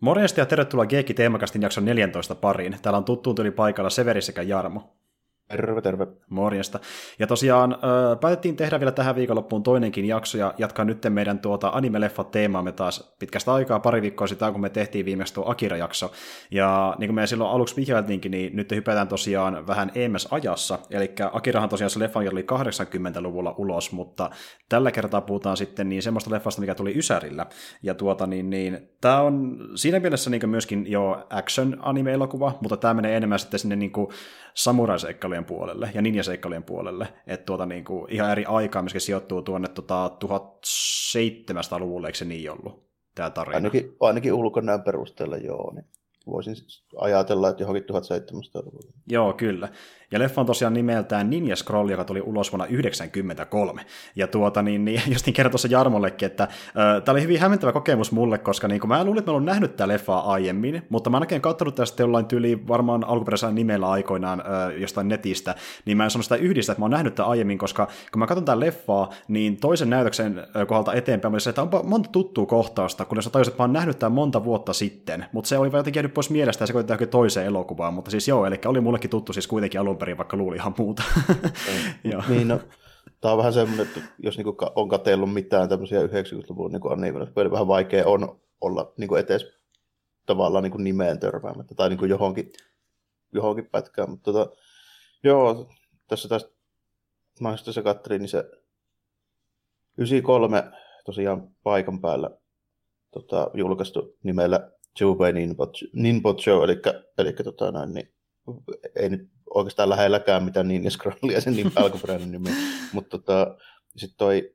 Morjesta ja tervetuloa Geekki Teemakastin jakson 14 pariin. Täällä on tuttuun tuli paikalla Severi sekä Jarmo. Terve, terve. Morjesta. Ja tosiaan päätettiin tehdä vielä tähän viikonloppuun toinenkin jakso ja jatkaa nyt meidän tuota anime-leffat teemaamme taas pitkästä aikaa, pari viikkoa sitä, kun me tehtiin viimeksi tuo Akira-jakso. Ja niin kuin me silloin aluksi vihjailtiinkin, niin nyt hypätään tosiaan vähän EMS ajassa. Eli Akirahan tosiaan se leffa oli 80-luvulla ulos, mutta tällä kertaa puhutaan sitten niin semmoista leffasta, mikä tuli Ysärillä. Ja tuota niin, niin tämä on siinä mielessä niin myöskin jo action anime-elokuva, mutta tämä menee enemmän sitten sinne niin kuin samurai-seikkailujen puolelle ja ninja-seikkailujen puolelle. Että tuota, niin kuin, ihan eri aikaa myöskin sijoittuu tuonne tota, 1700-luvulle, eikö se niin ollut, tämä tarina? Ainakin, ainakin ulkonäön perusteella joo, niin voisin ajatella, että johonkin 1700-luvulle. Joo, kyllä. Ja leffa on tosiaan nimeltään Ninja Scroll, joka tuli ulos vuonna 1993. Ja tuota, niin, niin niin kerran tuossa Jarmollekin, että äh, tämä oli hyvin hämmentävä kokemus mulle, koska niin mä luulin, että mä olen nähnyt tämä leffaa aiemmin, mutta mä ainakin katsonut tästä jollain tyyli varmaan alkuperäisellä nimellä aikoinaan äh, jostain netistä, niin mä en sano sitä yhdistä, että mä oon nähnyt tämän aiemmin, koska kun mä katson tämän leffaa, niin toisen näytöksen kohdalta eteenpäin oli se, että onpa monta tuttua kohtausta, kun sä tajusit, että mä oon nähnyt tämän monta vuotta sitten, mutta se oli jotenkin jäänyt pois mielestä ja se koitettiin toiseen elokuvaan, mutta siis joo, eli oli mullekin tuttu siis kuitenkin alun perin, vaikka luuli ihan muuta. Mm. niin, no, tämä on vähän semmoinen, että jos niinku on katsellut mitään tämmöisiä 90-luvun niin animeja, vähän vaikea on olla niinku etes tavallaan niinku nimeen törmäämättä tai niinku johonkin, johonkin pätkään. Mutta tota, joo, tässä tästä mä se katselin, niin se 93 tosiaan paikan päällä tota, julkaistu nimellä Jubei Ninbot, Ninbot Show, eli, eli tota, noin, niin, ei nyt oikeastaan lähelläkään mitään Ninja Scrollia sen niin alkuperäinen nimi, mutta tota, sitten toi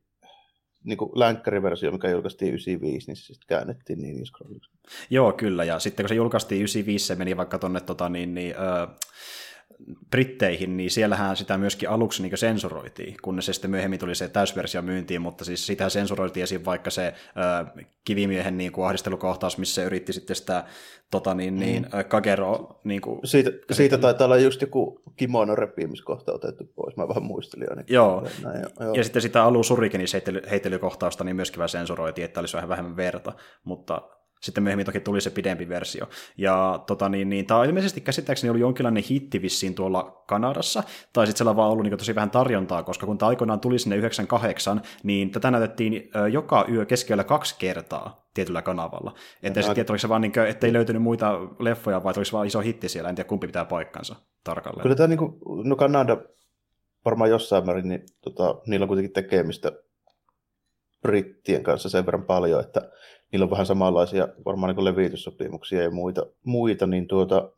niin länkkäriversio, mikä julkaistiin 95, niin se sitten käännettiin Ninja Scrolliksi. Joo, kyllä, ja sitten kun se julkaistiin 95, se meni vaikka tuonne tota, niin, niin, öö, Britteihin, niin siellähän sitä myöskin aluksi niin sensuroitiin, kunnes se sitten myöhemmin tuli se täysversio myyntiin, mutta siis sitä sensuroitiin esim. vaikka se äh, kivimiehen niin kuin ahdistelukohtaus, missä se yritti sitten sitä tota, niin, niin, mm. Kagero... Niin kuin, siitä, siitä taitaa olla just joku kimono repiimiskohta otettu pois, mä vähän muistelin ainakin. Joo, Näin, jo, joo. ja sitten sitä alun surikenin heittelykohtausta niin myöskin vähän sensuroitiin, että olisi vähän vähemmän verta, mutta sitten myöhemmin toki tuli se pidempi versio. Ja tota, niin, niin, tämä on ilmeisesti käsittääkseni ollut jonkinlainen hitti vissiin tuolla Kanadassa, tai sitten siellä on vaan ollut niin, tosi vähän tarjontaa, koska kun tämä aikoinaan tuli sinne 98, niin tätä näytettiin joka yö keskellä kaksi kertaa tietyllä kanavalla. Että sitten tiedä, oliko se vaan niin kuin, ettei löytynyt muita leffoja, vai olisi vaan iso hitti siellä, en tiedä kumpi pitää paikkansa tarkalleen. Kyllä tämä niin kuin, no Kanada varmaan jossain määrin, niin tota, niillä on kuitenkin tekemistä brittien kanssa sen verran paljon, että niillä on vähän samanlaisia varmaan niin levityssopimuksia ja muita, muita niin tuota,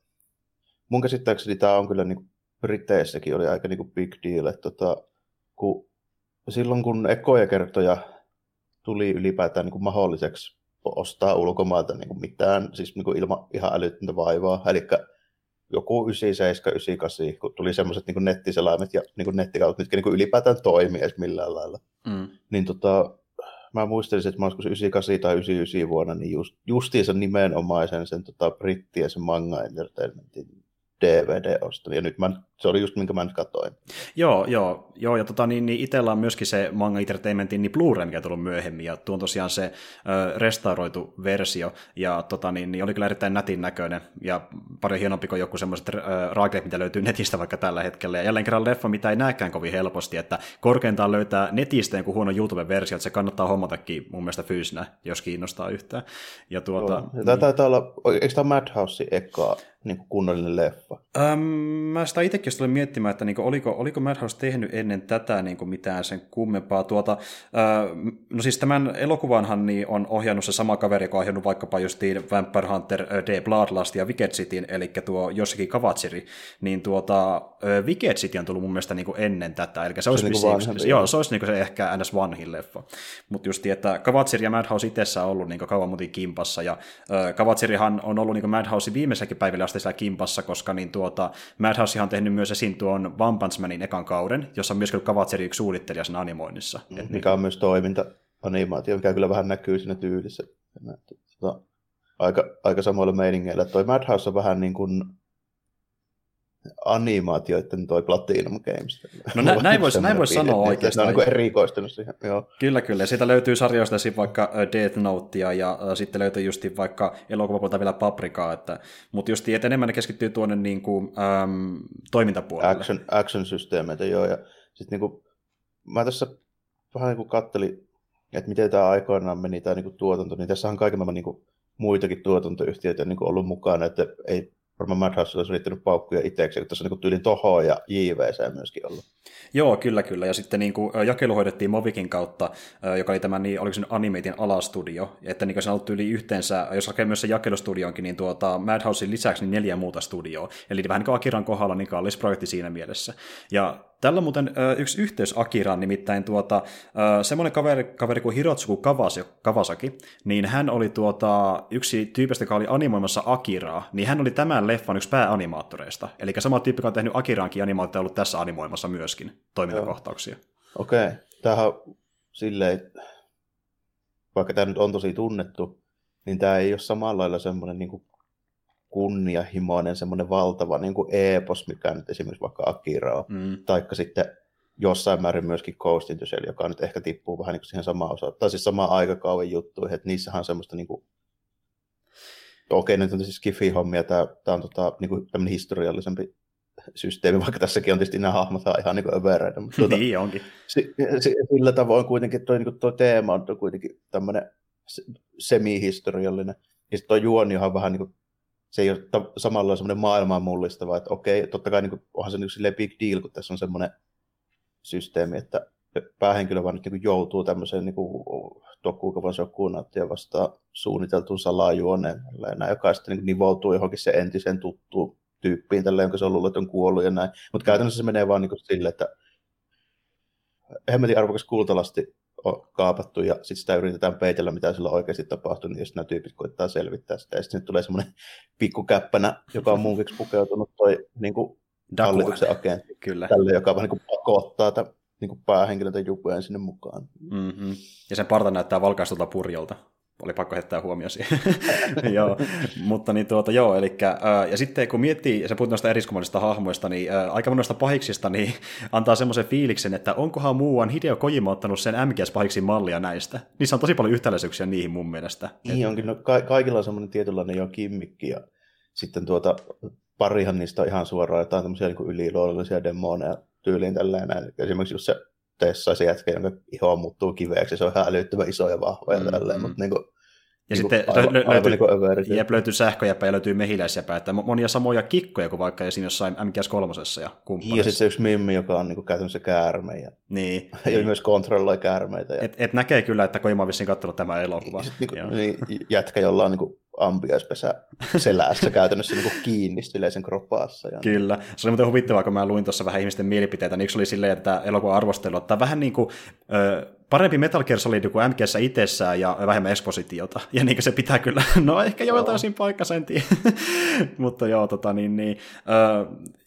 mun käsittääkseni tämä on kyllä niin Briteissäkin oli aika niin big deal, että tota, kun silloin kun ekoja kertoja tuli ylipäätään niin mahdolliseksi ostaa ulkomailta niin mitään, siis niin ilman ihan älytöntä vaivaa, eli joku 97, 98, kun tuli semmoiset niin nettiselaimet ja niin nettikautta, mitkä niin ylipäätään toimii edes millään lailla. Mm. Niin tota, mä muistelisin, että mä olisiko se 98 tai 99 vuonna, niin just, justiinsa nimenomaisen sen tota, brittien sen manga entertainmentin DVD ostin, ja nyt mä, se oli just minkä mä nyt katsoin. Joo, joo, joo ja tota, niin, niin itsellä on myöskin se Manga Entertainmentin niin Blu-ray, mikä tullut myöhemmin, ja tuo on tosiaan se ö, restauroitu versio, ja tota, niin, niin oli kyllä erittäin nätin näköinen, ja paljon hienompi kuin joku semmoiset raakleet, mitä löytyy netistä vaikka tällä hetkellä, ja jälleen kerran leffa, mitä ei näkään kovin helposti, että korkeintaan löytää netistä joku huono YouTube-versio, että se kannattaa hommatakin mun mielestä fyysinä, jos kiinnostaa yhtään. Ja tuota, Joo. Ja niin... taitaa olla, eikö tämä Madhouse eka niin kuin kunnollinen leffa? Ähm, mä sitä itsekin olin miettimään, että niin kuin, oliko, oliko Madhouse tehnyt ennen tätä niin kuin mitään sen kummempaa. Tuota, äh, no siis tämän elokuvanhan niin on ohjannut se sama kaveri, joka on ohjannut vaikkapa justiin Vampire Hunter The Bloodlust ja Wicked Cityn, eli tuo jossakin Kavatsiri, niin tuota, Wicked City on tullut mun mielestä niin kuin ennen tätä, eli se, se olisi, niin kuin joo, se, olisi niin kuin se ehkä ns. vanhin leffa. Mutta just että Kavatsiri ja Madhouse itsessä on ollut niin kuin kauan muuten kimpassa, ja äh, Kavatsirihan on ollut niin kuin Madhouse viimeiselläkin päivillä asti siellä kimpassa, koska niin tuota, Madhouse on tehnyt myös esiin tuon One Punch Manin ekan kauden, jossa on myös Kavatseri yksi suunnittelija sen animoinnissa. Mm, mikä niin, on myös toiminta animaatio, mikä kyllä vähän näkyy siinä tyylissä. Tota, aika, aika samoilla meiningeillä. Toi Madhouse on vähän niin kuin, animaatioiden toi Platinum Games. No nä, näin voisi näin vois sanoa oikeastaan. Se on niin erikoistunut siihen, joo. Kyllä, kyllä. Ja siitä löytyy sarjoista vaikka Death Notea ja äh, sitten löytyy just vaikka elokuvapuolta vielä Paprikaa, että, mutta just että enemmän ne keskittyy tuonne niin kuin, äm, toimintapuolelle. Action, action-systeemeitä, joo. Ja sitten niin kuin, mä tässä vähän niin kuin kattelin, että miten tämä aikoinaan meni tämä niin kuin tuotanto, niin tässä on kaiken maailman niin kuin, muitakin tuotantoyhtiöitä niin kuin ollut mukana, että ei varmaan Madhouse olisi riittänyt paukkuja itseksi, kun tässä on niin tyylin Toho ja JVC myöskin ollut. Joo, kyllä, kyllä. Ja sitten niin kuin, jakelu hoidettiin Movikin kautta, joka oli tämä, niin, oliko se Animatin alastudio, että niin se on yli yhteensä, jos hakee myös se jakelustudionkin, niin tuota, Madhousein lisäksi niin neljä muuta studioa. Eli vähän niin kuin Akiran kohdalla niin kallis projekti siinä mielessä. Ja Tällä muuten yksi yhteys Akiraan, nimittäin tuota, semmoinen kaveri, kaveri kuin Hirotsuku Kawasaki, niin hän oli tuota, yksi tyypistä, joka oli animoimassa Akiraa, niin hän oli tämän leffan yksi pääanimaattoreista. Eli sama tyyppi, joka on tehnyt Akiraankin animaattoreita, ollut tässä animoimassa myöskin toimintakohtauksia. Okei, okay. tämähän silleen, vaikka tämä nyt on tosi tunnettu, niin tämä ei ole samalla lailla semmoinen niin kunnianhimoinen, semmoinen valtava niin kuin epos, mikä nyt esimerkiksi vaikka Akira on, mm. taikka sitten jossain määrin myöskin Ghost in the Shell, joka nyt ehkä tippuu vähän niin kuin siihen samaan osaan, tai siis samaan aikakauden juttuihin, että niissähän on semmoista niin kuin, okei, nyt on siis Skifi-hommia, tämä, tämä on tota, niin kuin tämmöinen historiallisempi systeemi, vaikka tässäkin on tietysti nämä hahmot ihan niin övereitä. Mutta tuota, niin onkin. Sillä tavoin kuitenkin tuo, niin tuo teema on kuitenkin tämmöinen semi-historiallinen. Ja sitten tuo juoni on vähän niin kuin se ei ole samalla semmoinen maailmaa mullistava, että okei, totta kai niin onhan se niin big deal, kun tässä on semmoinen systeemi, että päähenkilö vaan nyt niin joutuu tämmöiseen niin Tokugavan sokunaattia vastaan suunniteltuun salajuoneen, näin, joka sitten niin nivoutuu johonkin se entisen tuttuun tyyppiin, tällä jonka se on luullut, että on kuollut ja näin. Mutta käytännössä se menee vaan niin silleen, että hemmetin arvokas kultalasti on kaapattu ja sitten sitä yritetään peitellä, mitä sillä oikeasti tapahtuu, niin jos nämä tyypit koittaa selvittää sitä. Ja sitten tulee semmoinen pikkukäppänä, joka on munkiksi pukeutunut toi niin kuin hallituksen agentti, Kyllä. Tälle, joka vähän niin kuin pakottaa tämän niin kuin päähenkilön jupujen sinne mukaan. Mm-hmm. Ja sen parta näyttää valkaistulta purjolta oli pakko heittää huomioon siihen. joo, mutta niin tuota, joo, eli, ää, ja sitten kun miettii, ja sä puhut noista eriskummallisista hahmoista, niin ää, aika monesta pahiksista niin antaa semmoisen fiiliksen, että onkohan muuan Hideo Kojima ottanut sen MGS-pahiksi mallia näistä. Niissä on tosi paljon yhtäläisyyksiä niihin mun mielestä. Niin onkin, no, ka- kaikilla on semmoinen tietynlainen jo kimmikki, ja sitten tuota, parihan niistä on ihan suoraan jotain tämmöisiä niin yliluonnollisia demoneja tyyliin tällainen. Esimerkiksi just se Tessa, se jätkä, jonka iho muuttuu kiveeksi, se on ihan älyttömän iso ja vahva ja mm, tälleen, mm. mutta niin kuin, ja niin sitten aivan, lö- löytyy, niin jep, löytyy sähköjäpä ja löytyy mehiläisjäpä, että monia samoja kikkoja kuin vaikka esim. jossain MGS 3 ja kumppanissa. Ja sitten se yksi mimmi, joka on niin kuin käytännössä käärme. Ja, niin. ja niin. myös kontrolloi käärmeitä. Ja... Et, et näkee kyllä, että Kojima on vissiin katsonut tämä elokuva. Niin, niin, niin, jätkä, jolla on niin kuin ampiaispesä selässä käytännössä niin kuin kiinni sen kroppaassa. Ja... Kyllä. Se oli muuten huvittavaa, kun mä luin tuossa vähän ihmisten mielipiteitä, niin yksi oli silleen, että elokuva arvostelu ottaa vähän niin kuin, ö, parempi Metal Gear Solid kuin MGS itsessään ja vähemmän ekspositiota. Ja niin kuin se pitää kyllä, no ehkä joiltain osin paikka sen Mutta joo, tota niin, niin ö,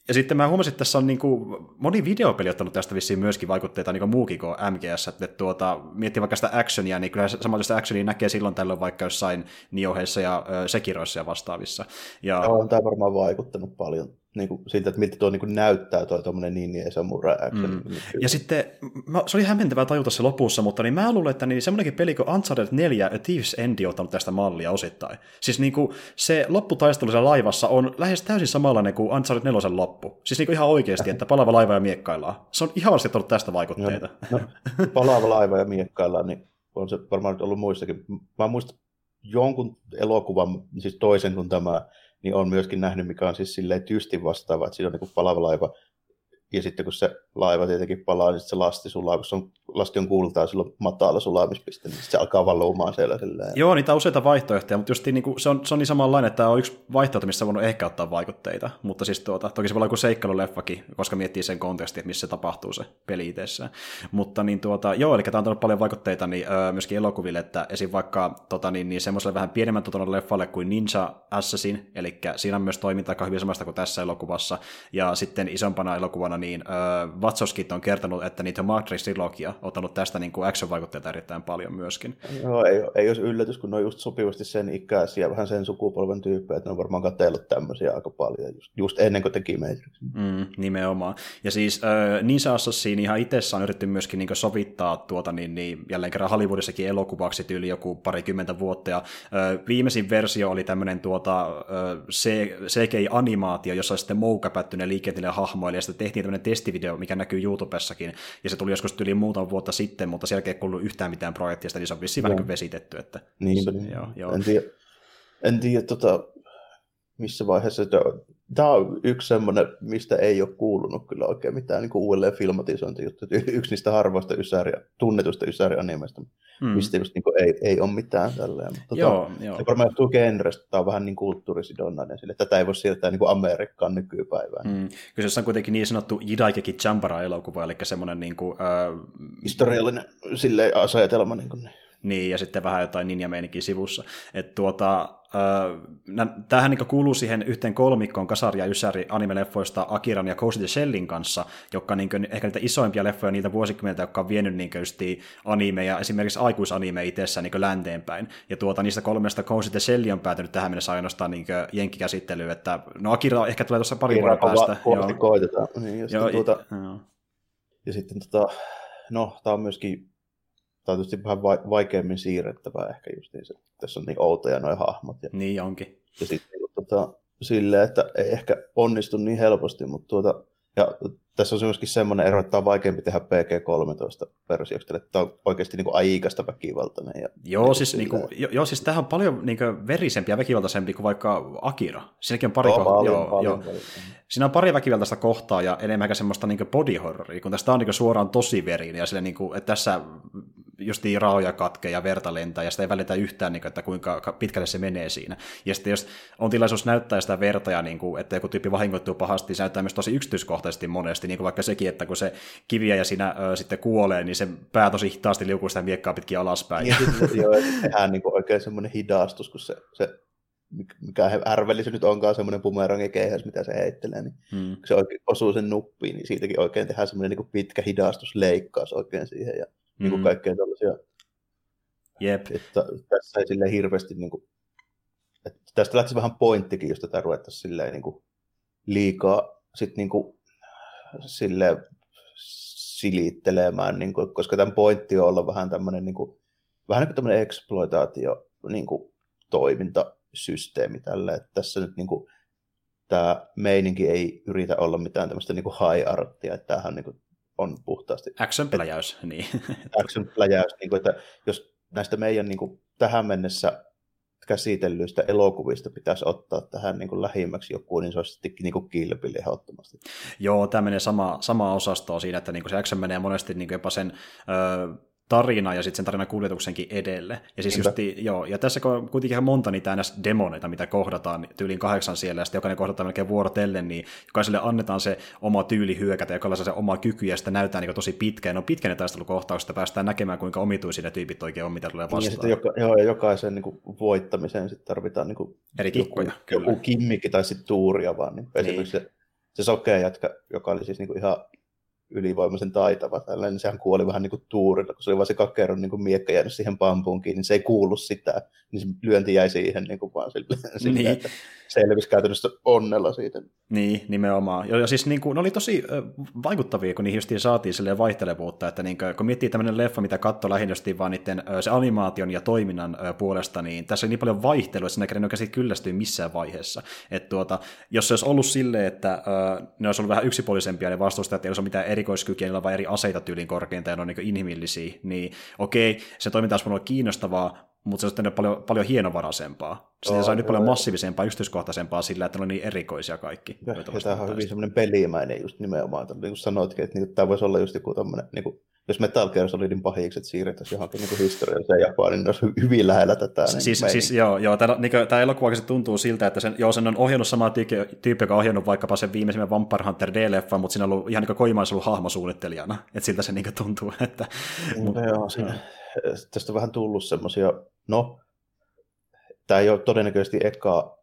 ja sitten mä huomasin, että tässä on niin kuin, moni videopeli ottanut tästä vissiin myöskin vaikutteita niin kuin muukin kuin MGS. Että tuota, miettii vaikka sitä actionia, niin kyllä samanlaista actionia näkee silloin tällöin vaikka jossain Nioheissa ja Sekiroissa ja vastaavissa. Ja... on tämä varmaan vaikuttanut paljon niin kuin siitä, että miltä tuo niin kuin näyttää tuo tuommoinen niin niin samurai action. Mm. Ja sitten, mä, se oli hämmentävää tajuta se lopussa, mutta niin mä luulen, että niin semmoinenkin peli kuin Uncharted 4 A Thieves End on ottanut tästä mallia osittain. Siis niin kuin se lopputaistelu siellä laivassa on lähes täysin samanlainen kuin Uncharted 4 loppu. Siis niin kuin ihan oikeasti, että palava laiva ja miekkaillaan. Se on ihan varmasti ollut tästä vaikutteita. No, no, palava laiva ja miekkaillaan, niin on se varmaan nyt ollut muissakin. Mä muistan jonkun elokuvan, siis toisen kuin tämä, niin on myöskin nähnyt, mikä on siis silleen tysti vastaava, että siinä on niin palava laiva ja sitten kun se laiva tietenkin palaa, niin se lasti sulaa, kun se on, lasti on kuultaa silloin matala sulamispiste, niin se alkaa valumaan siellä silleen. Joo, niitä on useita vaihtoehtoja, mutta just niin kuin, se, on, se on niin samanlainen, että tämä on yksi vaihtoehto, missä on voinut ehkä ottaa vaikutteita, mutta siis tuota, toki se voi olla joku seikkailuleffakin, koska miettii sen kontekstin, missä se tapahtuu se peli itsessään. Mutta niin tuota, joo, eli tämä on tullut paljon vaikutteita niin, öö, myöskin elokuville, että esim. vaikka tota, niin, niin semmoiselle vähän pienemmän tuotannon leffalle kuin Ninja Assassin, eli siinä on myös toiminta aika hyvin samasta kuin tässä elokuvassa, ja sitten isompana elokuvana niin, äh, Vatsoskit on kertonut, että niitä Matrix-trilogia on ottanut tästä niin action-vaikutteita erittäin paljon myöskin. Joo, ei, ei olisi yllätys, kun ne on just sopivasti sen ikäisiä, vähän sen sukupolven tyyppejä, että ne on varmaan katsellut tämmöisiä aika paljon, just, just ennen kuin teki Matrix. Mm, nimenomaan. Ja siis äh, Ninja Assassin ihan itsessä on yritetty myöskin niin sovittaa tuota, niin, niin, jälleen kerran Hollywoodissakin elokuvaksi tyyli joku parikymmentä vuotta, ja äh, viimeisin versio oli tämmöinen tuota, äh, CGI-animaatio, jossa sitten moukapätty ne hahmoille, ja sitten tehtiin tämmöinen testivideo, mikä näkyy YouTubessakin, ja se tuli joskus yli muutama vuotta sitten, mutta sen jälkeen ei kuullut yhtään mitään projektista, niin se on vissiin vähän niin vesitetty. Että, niin, niin. Joo, joo. En tiedä, en tiedä tota, missä vaiheessa se on. Tämä on yksi semmoinen, mistä ei ole kuulunut kyllä oikein mitään niin uudelleen filmatisointijuttu. Yksi niistä harvoista ysäriä, tunnetuista ysärianimeista, hmm. mistä just niin kuin, ei, ei ole mitään tälleen. Mutta tota, joo, tota, joo. Se varmaan johtuu genrestä, tämä on vähän niin kulttuurisidonnainen, sille tätä ei voi siirtää niin kuin Amerikkaan nykypäivään. Hmm. Kyseessä on kuitenkin niin sanottu Jidaikeki Chambara-elokuva, eli semmoinen niin kuin, äh... historiallinen sille asetelma. Niin kuin, niin, ja sitten vähän jotain ninja sivussa. Että tuota, tämähän niin kuuluu siihen yhteen kolmikkoon Kasari ja Ysäri anime-leffoista Akiran ja Ghost the Shellin kanssa, jotka niin kuin, ehkä niitä isoimpia leffoja niitä vuosikymmentä, jotka on vienyt niin anime ja esimerkiksi aikuisanime itsessään niin länteenpäin. Ja tuota, niistä kolmesta Ghost the Shell on päätynyt tähän mennessä ainoastaan niin jenkkikäsittelyyn, että no Akira ehkä tulee tuossa pari vuoden päästä. Koitetaan. Niin, ja, joo, sitten, tuota, joo. ja sitten tota, no, tämä on myöskin tämä on tietysti vähän vaikeammin siirrettävää ehkä just niin, että tässä on niin outoja nuo hahmot. Ja, niin onkin. Ja sitten niin, tota, silleen, että ei ehkä onnistu niin helposti, mutta tuota, ja tässä on myöskin semmoinen ero, että tämä on vaikeampi tehdä PG-13-versiosta, että tämä on oikeasti niin aikaista väkivaltainen. Ja joo, siis, niin kuin, joo, siis tämähän on paljon niin kuin, verisempi ja väkivaltaisempi kuin vaikka Akira. Siinäkin on pari, oh, ko- paljon, joo, paljon, joo. Paljon. Siinä on pari väkivaltaista kohtaa ja enemmän semmoista niin body horroria, kun tästä on niin suoraan tosi verinen ja sille, niin kuin, että tässä justiin raoja katkee ja verta lentää, ja sitä ei välitä yhtään, niin kuin, että kuinka pitkälle se menee siinä. Ja sitten jos on tilaisuus näyttää sitä verta, ja niin kuin, että joku tyyppi vahingoittuu pahasti, se näyttää myös tosi yksityiskohtaisesti monesti, niin kuin vaikka sekin, että kun se kiviä ja siinä ö, sitten kuolee, niin se pää tosi hitaasti liukuu sitä miekkaa pitkin alaspäin. Ja sitten joo, tehdään niin kuin oikein semmoinen hidastus, kun se, se mikä ärveli se nyt onkaan semmoinen bumerangin keihäs, mitä se heittelee, niin hmm. kun se oikein osuu sen nuppiin, niin siitäkin oikein tehdään semmoinen niin pitkä hidastusleikkaus oikein siihen, ja niin kuin mm. kaikkea tällaisia. Jep. Että tässä ei silleen hirveästi, niin kuin, että tästä lähtisi vähän pointtikin, jos tätä ruvettaisiin silleen niin kuin liikaa sit niin kuin, silleen silittelemään, niin kuin, koska tämän pointti on olla vähän tämmöinen, niin kuin, vähän niin kuin tämmöinen exploitaatio niin kuin, toimintasysteemi tälle, että tässä nyt niin kuin, tämä meininki ei yritä olla mitään tämmöistä niin high artia, että tämähän on niin kuin, on puhtaasti. Action-pläjäys, niin. Action-pläjäys, niin kuin, että jos näistä meidän niin kuin, tähän mennessä käsitellyistä elokuvista pitäisi ottaa tähän niin kuin lähimmäksi joku, niin se olisi sitten niin kuin kilpili ehdottomasti. Joo, tämä menee sama, sama osastoa siinä, että niin kuin se action menee monesti niin kuin jopa sen ö, tarina ja sitten sen tarinan kuljetuksenkin edelle. Ja, siis justi, joo, ja tässä on kuitenkin ihan monta niitä ns. demoneita, mitä kohdataan tyyliin kahdeksan siellä, ja sitten jokainen kohdataan melkein vuorotellen, niin jokaiselle annetaan se oma tyyli hyökätä, joka se oma kyky, ja sitten näyttää niin tosi pitkään. No pitkän taistelukohtauksesta päästään näkemään, kuinka omituisia ne tyypit oikein on, mitä tulee vastaan. Ja sitten joka, joo, ja jokaisen niin kuin, voittamiseen sitten tarvitaan niin kuin, Eri kikkoja, joku, joku kimmikki tai sitten tuuria vaan. Niin. niin. Esimerkiksi se, se sokea jätkä, joka oli siis niin kuin ihan ylivoimaisen taitava. Tällainen, niin sehän kuoli vähän niin kuin tuurilla, kun se oli vain se kakeron niin kuin miekka jäänyt siihen pampuun kiinni, niin se ei kuulu sitä, niin se lyönti jäi siihen niin kuin vaan sille, sille niin. että selvisi käytännössä onnella siitä. Niin, nimenomaan. Ja, ja siis niin kuin, ne oli tosi vaikuttavia, kun niihin justiin saatiin silleen vaihtelevuutta, että niin kuin, kun miettii tämmöinen leffa, mitä katsoi lähinnä vaan niiden, se animaation ja toiminnan puolesta, niin tässä oli niin paljon vaihtelua, että siinä ei käsit kyllästyä missään vaiheessa. Et tuota, jos se olisi ollut silleen, että ne olisi ollut vähän yksipuolisempia ne vastustajat, ei olisi mitään erikoiskykyjä, vain eri aseita tyylin korkeinta ja ne on niin inhimillisiä, niin okei, se toiminta olisi ollut kiinnostavaa, mutta se on sitten paljon, paljon hienovaraisempaa. Se oh, saa nyt paljon massiivisempaa, yksityiskohtaisempaa sillä, että ne on niin erikoisia kaikki. Ja, ja tämä on hyvin semmoinen pelimäinen just nimenomaan, niin kuin sanoitkin, että niin, tämä voisi olla just joku tämmöinen, niin jos Metal Gear Solidin pahikset siirrettäisiin johonkin niin historialliseen Japaniin, niin ne olisi hyvin lähellä tätä. Niin siis, siis joo, joo tämä, niin tämä elokuva tuntuu siltä, että sen, joo, sen on ohjannut sama tyyppi, joka on ohjannut vaikkapa sen viimeisimmän Vampire Hunter D-leffan, mutta siinä on ollut ihan niin koimaissa ollut hahmosuunnittelijana, että siltä se niin tuntuu. Että, no, mutta, joo, siinä, tästä on vähän tullut semmoisia, no, tämä ei ole todennäköisesti eka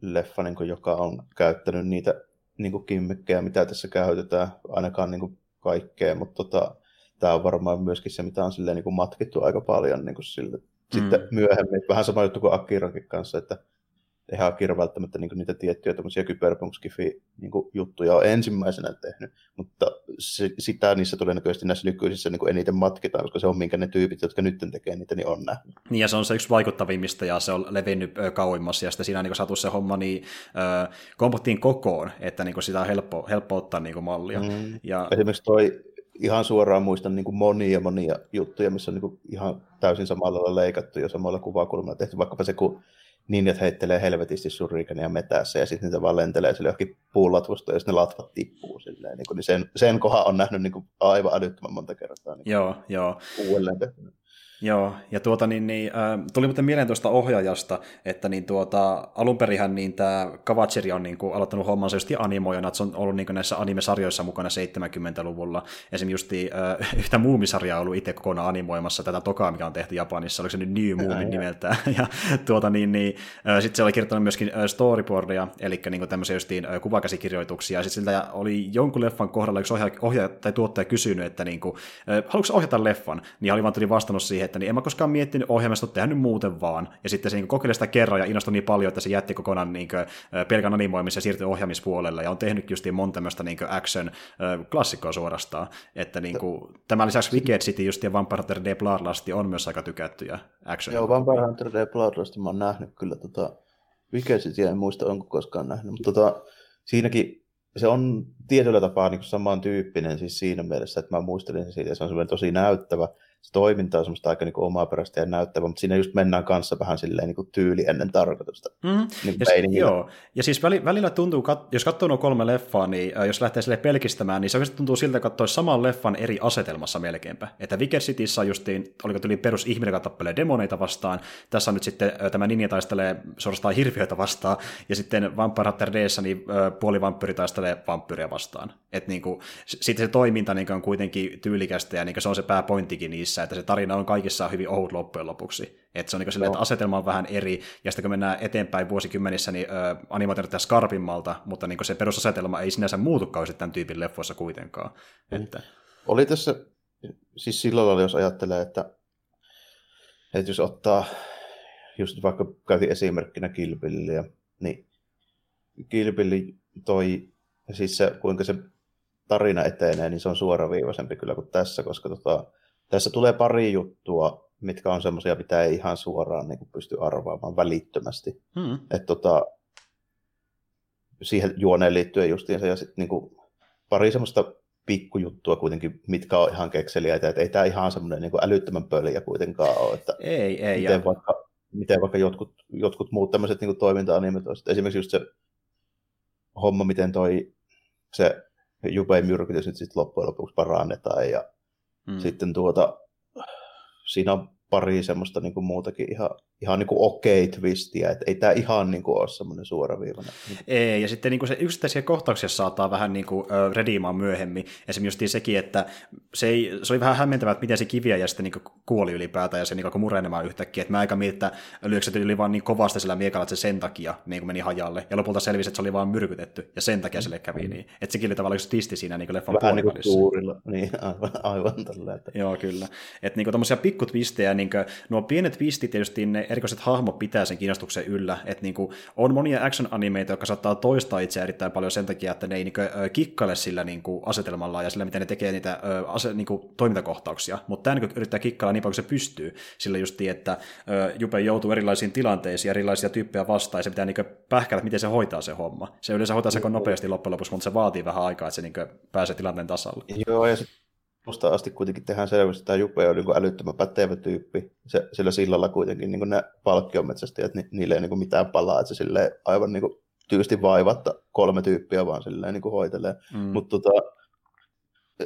leffa, niin kuin, joka on käyttänyt niitä niin kuin kimmikkejä, mitä tässä käytetään, ainakaan niin kuin kaikkea, mutta tota, tämä on varmaan myöskin se, mitä on silleen niin kuin matkittu aika paljon niin kuin sille. Sitten mm. myöhemmin, vähän sama juttu kuin Akirankin kanssa, että eihän Akira välttämättä niin niitä tiettyjä tämmöisiä niin juttuja on ensimmäisenä tehnyt, mutta se, sitä niissä todennäköisesti näissä nykyisissä niin eniten matkitaan, koska se on minkä ne tyypit, jotka nyt tekee niitä, niin on nähnyt. Niin ja se on se yksi vaikuttavimmista ja se on levinnyt kauimmassa ja sitten siinä niin saatu se homma niin äh, kompottiin kokoon, että niin sitä on helppo, helppo ottaa niin mallia. Mm. Ja... Esimerkiksi toi ihan suoraan muistan niin kuin monia monia juttuja, missä on niin kuin ihan täysin samalla lailla leikattu ja samalla kuvakulmalla tehty, vaikkapa se, kun ninjat heittelee helvetisti surikania metässä ja sitten niitä vaan lentelee sille johonkin puulatvusta ja sitten ne latvat tippuu silleen. Niin, kuin, niin sen, sen kohan on nähnyt niin kuin aivan älyttömän monta kertaa. Niin joo, joo. Uudelleen tehty. Joo, ja tuota niin, niin äh, tuli muuten mieleen tuosta ohjaajasta, että niin tuota, alunperinhän niin tämä Kavachiri on niin kuin, aloittanut hommansa just animoijana, että se on ollut niin kuin, näissä anime-sarjoissa mukana 70-luvulla. Esimerkiksi äh, yhtä muumisarjaa ollut itse kokonaan animoimassa tätä tokaa, mikä on tehty Japanissa, oliko se nyt New Moon nimeltään. ja tuota niin, niin äh, sitten se oli kirjoittanut myöskin äh, storyboardia, eli niin kuin tämmöisiä justiin äh, kuvakäsikirjoituksia, ja sitten siltä oli jonkun leffan kohdalla yksi ohjaaja, ohjaaja tai tuottaja kysynyt, että niin kuin, äh, haluatko ohjata leffan, niin oli vaan tuli vastannut siihen, että niin en mä koskaan miettinyt ohjelmasta, tehnyt muuten vaan. Ja sitten se niin kokeili sitä kerran ja innostui niin paljon, että se jätti kokonaan niin kuin, pelkän animoimisen ja siirtyi ohjaamispuolelle. Ja on tehnyt just monta tämmöistä niin action-klassikkoa suorastaan. Että niin kuin, tämän lisäksi Wicked City just ja Vampire Hunter The Bloodlust on myös aika tykättyjä action Joo, Vampire Hunter The Bloodlust mä oon nähnyt kyllä. Tota, Wicked City en muista, onko koskaan nähnyt. Mutta tota, siinäkin se on tietyllä tapaa niin samantyyppinen siis siinä mielessä, että mä muistelin siitä, se on tosi näyttävä, se toiminta on semmoista aika niin omaperäistä ja näyttävää, mutta siinä just mennään kanssa vähän silleen niin tyyli ennen tarkoitusta. Mm. Niin ja, joo. ja siis välillä tuntuu, jos katsoo nuo kolme leffaa, niin äh, jos lähtee sille pelkistämään, niin se oikeasti tuntuu siltä, että katsoisi saman leffan eri asetelmassa melkeinpä. Että Wicked Cityssä on justiin, oliko tuli perus ihminen, joka tappelee demoneita vastaan, tässä on nyt sitten äh, tämä ninja taistelee suorastaan hirviöitä vastaan, ja sitten Vampire Hunter Dssä niin äh, puoli vampyri taistelee vampyyriä vastaan. Että niin kuin, sitten se toiminta niin on kuitenkin tyylikästä, ja niin se on se pääpointtikin niissä niissä, että se tarina on kaikissa hyvin ohut loppujen lopuksi. Että se on niin silleen, että asetelma on vähän eri, ja sitten kun mennään eteenpäin vuosikymmenissä, niin äh, animaatiot tehdään skarpimmalta, mutta niin se perusasetelma ei sinänsä muutukaan tämän tyypin leffoissa kuitenkaan. Mm. Että... Oli tässä, siis sillä lailla, jos ajattelee, että, että jos ottaa, just vaikka käytin esimerkkinä Kilpilliä, niin Kilpilli toi, siis se, kuinka se tarina etenee, niin se on suoraviivaisempi kyllä kuin tässä, koska tota, tässä tulee pari juttua, mitkä on semmoisia, mitä ei ihan suoraan niin kuin pysty arvaamaan välittömästi. Hmm. Et tota, siihen juoneen liittyen justiinsa ja sitten niin kuin pari semmoista pikkujuttua kuitenkin, mitkä on ihan kekseliäitä, että ei tämä ihan semmoinen niin älyttömän pöliä kuitenkaan ole. Että ei, ei. Miten, ja... vaikka, miten vaikka jotkut, jotkut muut tämmöiset niin toiminta-animet esimerkiksi just se homma, miten toi se Jupeen myrkytys nyt sitten loppujen lopuksi parannetaan ja Mm. Sitten tuota, siinä on pari semmoista niin kuin muutakin ihan, ihan niin kuin okei twistiä, että ei tämä ihan niin kuin ole semmoinen suoraviivainen. Ei, ja sitten niin kuin se yksittäisiä kohtauksia saattaa vähän niin kuin, rediimaan myöhemmin. Esimerkiksi sekin, että se, ei, se oli vähän hämmentävää, että miten se kiviä ja sitten niin kuoli ylipäätään ja se niin murenemaan yhtäkkiä. Että mä aika mietin, että lyökö se yli vaan niin kovasti sillä miekalla, että se sen takia niin kuin meni hajalle. Ja lopulta selvisi, että se oli vaan myrkytetty ja sen takia sille kävi mm. niin. Että sekin oli tavallaan yksi tisti siinä niin leffan Vähän niin kuin tuurilla, niin aivan, aivan tällä. Että... Joo, kyllä. Että niin kuin pikkutwistejä, niin kuin, nuo pienet twistit tietysti ne erikoiset hahmot pitää sen kiinnostuksen yllä, että niin kuin, on monia action-animeita, jotka saattaa toistaa itse erittäin paljon sen takia, että ne ei niin kuin, kikkaile sillä niin kuin, asetelmalla ja sillä, miten ne tekee niitä ase, niin kuin, toimintakohtauksia, mutta tämä niin kuin, yrittää kikkailla niin paljon kuin se pystyy, sillä just että Jupe joutuu erilaisiin tilanteisiin, erilaisia tyyppejä vastaan, ja se pitää niin pähkäillä, miten se hoitaa se homma. Se yleensä hoitaa se nopeasti loppujen lopuksi, mutta se vaatii vähän aikaa, että se niin kuin, pääsee tilanteen tasalle. Joo, ja sitten alusta asti kuitenkin tehdään selvästi, että tämä Jupe on niin älyttömän pätevä tyyppi. Se, sillä sillalla kuitenkin niin ne palkkiometsästäjät, ni, niille ei niin mitään palaa, että se sille aivan niin tyysti vaivatta kolme tyyppiä vaan silleen niin hoitelee. Mm. Mutta tota,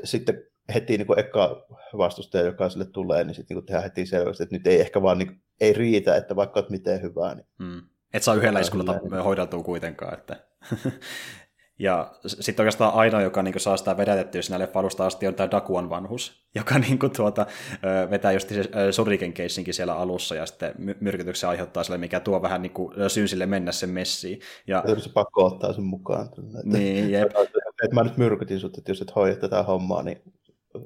sitten heti niin kuin eka vastustaja, joka sille tulee, niin sitten niin tehdään heti selvästi, että nyt ei ehkä vaan niin, ei riitä, että vaikka olet miten hyvää. Niin... Mm. Et saa yhdellä iskulla hoideltua kuitenkaan. Että... Ja sitten oikeastaan ainoa, joka niin saa sitä vedätettyä siinä leffa alusta asti, on tämä Dakuan vanhus, joka niin kuin, tuota, vetää just se Suriken keissinkin siellä alussa, ja sitten myrkytyksen aiheuttaa sille, mikä tuo vähän niin kuin syyn sille mennä sen messiin. Ja... Se pakko ottaa sen mukaan. Että, niin, jep. Että mä nyt myrkytin sut, että jos et hoida tätä hommaa, niin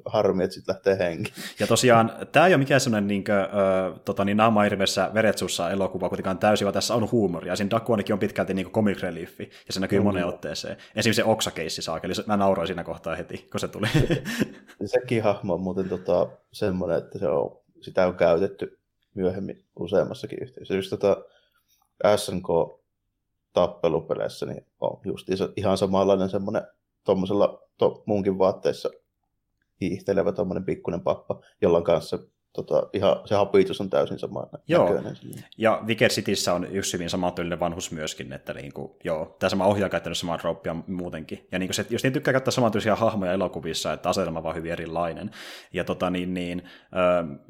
harmi, että sitten lähtee henki. Ja tosiaan, tämä ei ole mikään sellainen niin kuin, äh, tota, niin Naama-irvessä veretsussa elokuva kuitenkaan täysin, vaan tässä on huumoria. Siinä Dakuanikin on pitkälti niin comic reliefi, ja se näkyy mm. moneen otteeseen. Esimerkiksi se oksakeissi saakeli, mä nauroin siinä kohtaa heti, kun se tuli. Sekin hahmo on muuten tota, semmoinen, että se on, sitä on käytetty myöhemmin useammassakin yhteydessä. Just tota SNK tappelupeleissä niin on just ihan samanlainen semmoinen tuommoisella to, munkin vaatteissa hiihtelevä tuommoinen pikkuinen pappa, jolla kanssa tota, ihan, se hapitus on täysin sama joo. näköinen. Ja Wicked Cityssä on yksi hyvin samantyylinen vanhus myöskin, että niin kuin, joo, tämä sama ohjaaja käyttänyt samaa rouppia muutenkin. Ja niin kuin se, jos niin tykkää käyttää samantyylisiä hahmoja elokuvissa, että asetelma on vaan hyvin erilainen. Ja tota, niin, niin,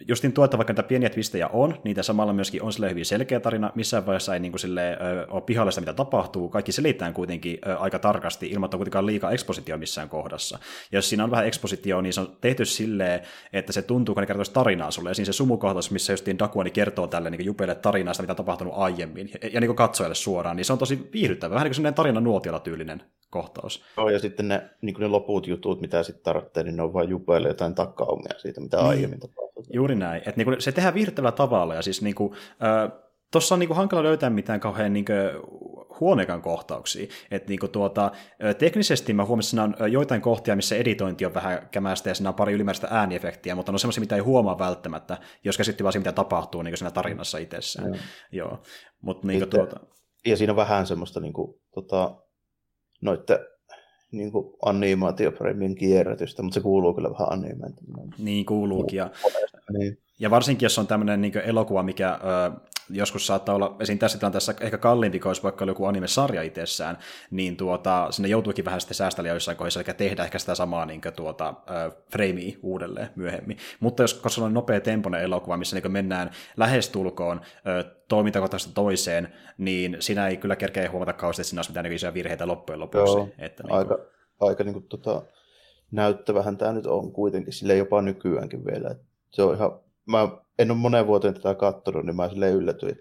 justin tuo, että vaikka niitä pieniä twistejä on, niitä samalla myöskin on sille hyvin selkeä tarina, missään vaiheessa ei niin kuin sille, ole pihallista, mitä tapahtuu, kaikki selittää kuitenkin aika tarkasti, ilman että kuitenkaan liikaa ekspositio missään kohdassa. Ja jos siinä on vähän ekspositio, niin se on tehty silleen, että se tuntuu, kun ne kertoisi tarinaa sulle. Ja siinä se sumukohtaus, missä justiin Dakuani kertoo tälle niin jupeille tarinasta, mitä on tapahtunut aiemmin, ja, ja niin katsojalle suoraan, niin se on tosi viihdyttävä, vähän niin kuin tarina nuotiolla tyylinen kohtaus. Joo, ja sitten ne, niin ne loput jutut, mitä sitten tarvitsee, niin ne on vain jupeille jotain takaumia siitä, mitä niin. aiemmin tapahtuu. Juuri näin. että niin kuin, se tehdään viihdyttävällä tavalla, ja siis niin kuin, äh, Tuossa on niin kuin hankala löytää mitään kauhean niin kuin, huonekan kohtauksia. Et niinku tuota, teknisesti mä huomasin, että on joitain kohtia, missä editointi on vähän kämästä ja siinä on pari ylimääräistä ääniefektiä, mutta on semmoisia, mitä ei huomaa välttämättä, jos käsitti vaan mitä tapahtuu niin siinä tarinassa itsessään. Mm. Joo. Mut, niinku tuota... Ja siinä on vähän semmoista niinku, tota, noitte niin kuin animaatiopremien kierrätystä, mutta se kuuluu kyllä vähän animeen. Niin kuuluukin. Ja, niin. ja varsinkin, jos on tämmöinen niin elokuva, mikä ö, joskus saattaa olla esim. tässä tilanteessa ehkä kalliimpi, kun olisi vaikka joku anime-sarja itsessään, niin tuota, sinne joutuukin vähän sitten säästellä joissain kohdissa, eli tehdä ehkä sitä samaa niin kuin, tuota, äh, framea uudelleen myöhemmin. Mutta jos koska on nopea tempoinen elokuva, missä niin mennään lähestulkoon äh, toimintakohtaisesti toiseen, niin siinä ei kyllä kerkeä huomata kauheasti, että siinä olisi mitään niin isoja virheitä loppujen lopuksi. Joo, että, niin kuin... aika, aika niin kuin, tota, näyttävähän tämä nyt on kuitenkin, sille jopa nykyäänkin vielä. Se on ihan, mä en ole moneen vuoteen tätä katsonut, niin mä sille yllätyin.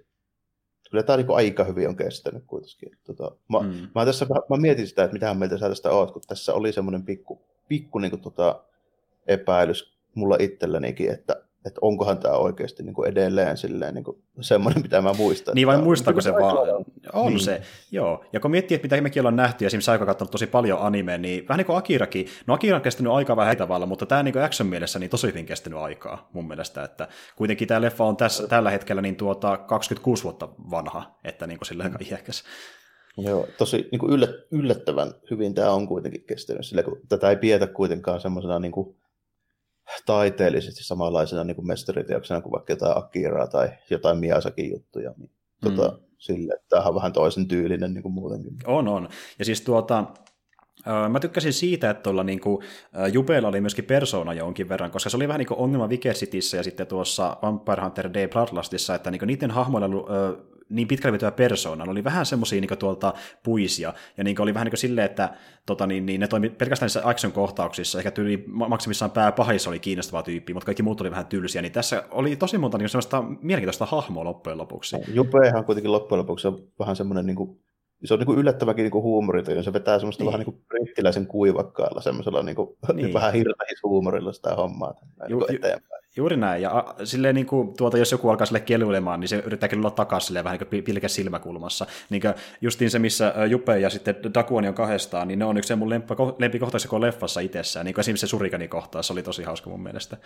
Kyllä tämä niin aika hyvin on kestänyt kuitenkin. Tota, mä, mm. mä, tässä, mä mietin sitä, että mitähän meiltä sä tästä oot, kun tässä oli semmoinen pikku, pikku niin kuin, tota, epäilys mulla itsellänikin, että että onkohan tämä oikeasti niin kuin edelleen silleen, niin kuin semmoinen, mitä mä muistan. Niin vai muistaako se vaan? On niin. se, joo. Ja kun miettii, että mitä mekin ollaan nähty, esimerkiksi Saiko katsonut tosi paljon anime, niin vähän niin kuin Akirakin, no Akira on kestänyt aikaa vähän tavalla, mutta tämä niin action mielessä niin tosi hyvin kestänyt aikaa mun mielestä, että kuitenkin tämä leffa on tässä, tällä hetkellä niin tuota 26 vuotta vanha, että niin kuin silleen aika iäkäs. Joo, tosi niin kuin yllättävän hyvin tämä on kuitenkin kestänyt, sillä kun tätä ei pietä kuitenkaan semmoisena niin kuin taiteellisesti samanlaisena niin kuin mestariteoksena kuin vaikka jotain Akiraa tai jotain Miyazakin juttuja. Niin, mm. tota, sille, että tämä on vähän toisen tyylinen niin kuin muutenkin. On, on. Ja siis tuota, Mä tykkäsin siitä, että tuolla niin kuin, Jupeilla oli myöskin persona jonkin verran, koska se oli vähän niin kuin ongelma Cityssä ja sitten tuossa Vampire Hunter D Bloodlustissa, että niin kuin niiden hahmoilla niin pitkälle vetyä. Ne oli vähän semmoisia niin tuolta puisia, ja niin oli vähän niin silleen, että tota, niin, niin ne toimi pelkästään niissä action-kohtauksissa, ehkä tyyli maksimissaan pääpahissa oli kiinnostava tyyppi, mutta kaikki muut oli vähän tylsiä, niin tässä oli tosi monta niin semmoista mielenkiintoista hahmoa loppujen lopuksi. Jupehan kuitenkin loppujen lopuksi on vähän semmoinen niin kuin se on niin kuin yllättäväkin niin huumorita, se vetää semmoista niin. vähän niin kuin brittiläisen kuivakkaalla, semmoisella niin kuin, niin. vähän huumorilla sitä hommaa ju, ju, Juuri näin, ja silleen niin kuin, tuota, jos joku alkaa sille keluilemaan, niin se yrittää kellulla takaisin silleen vähän niin kuin pilkä silmäkulmassa. Niin kuin justiin se, missä Jupe ja sitten Dakuani on kahdestaan, niin ne on yksi se mun lempikohtaisi koko leffassa itsessään. Niin kuin esimerkiksi se Surikani kohtaus, se oli tosi hauska mun mielestä.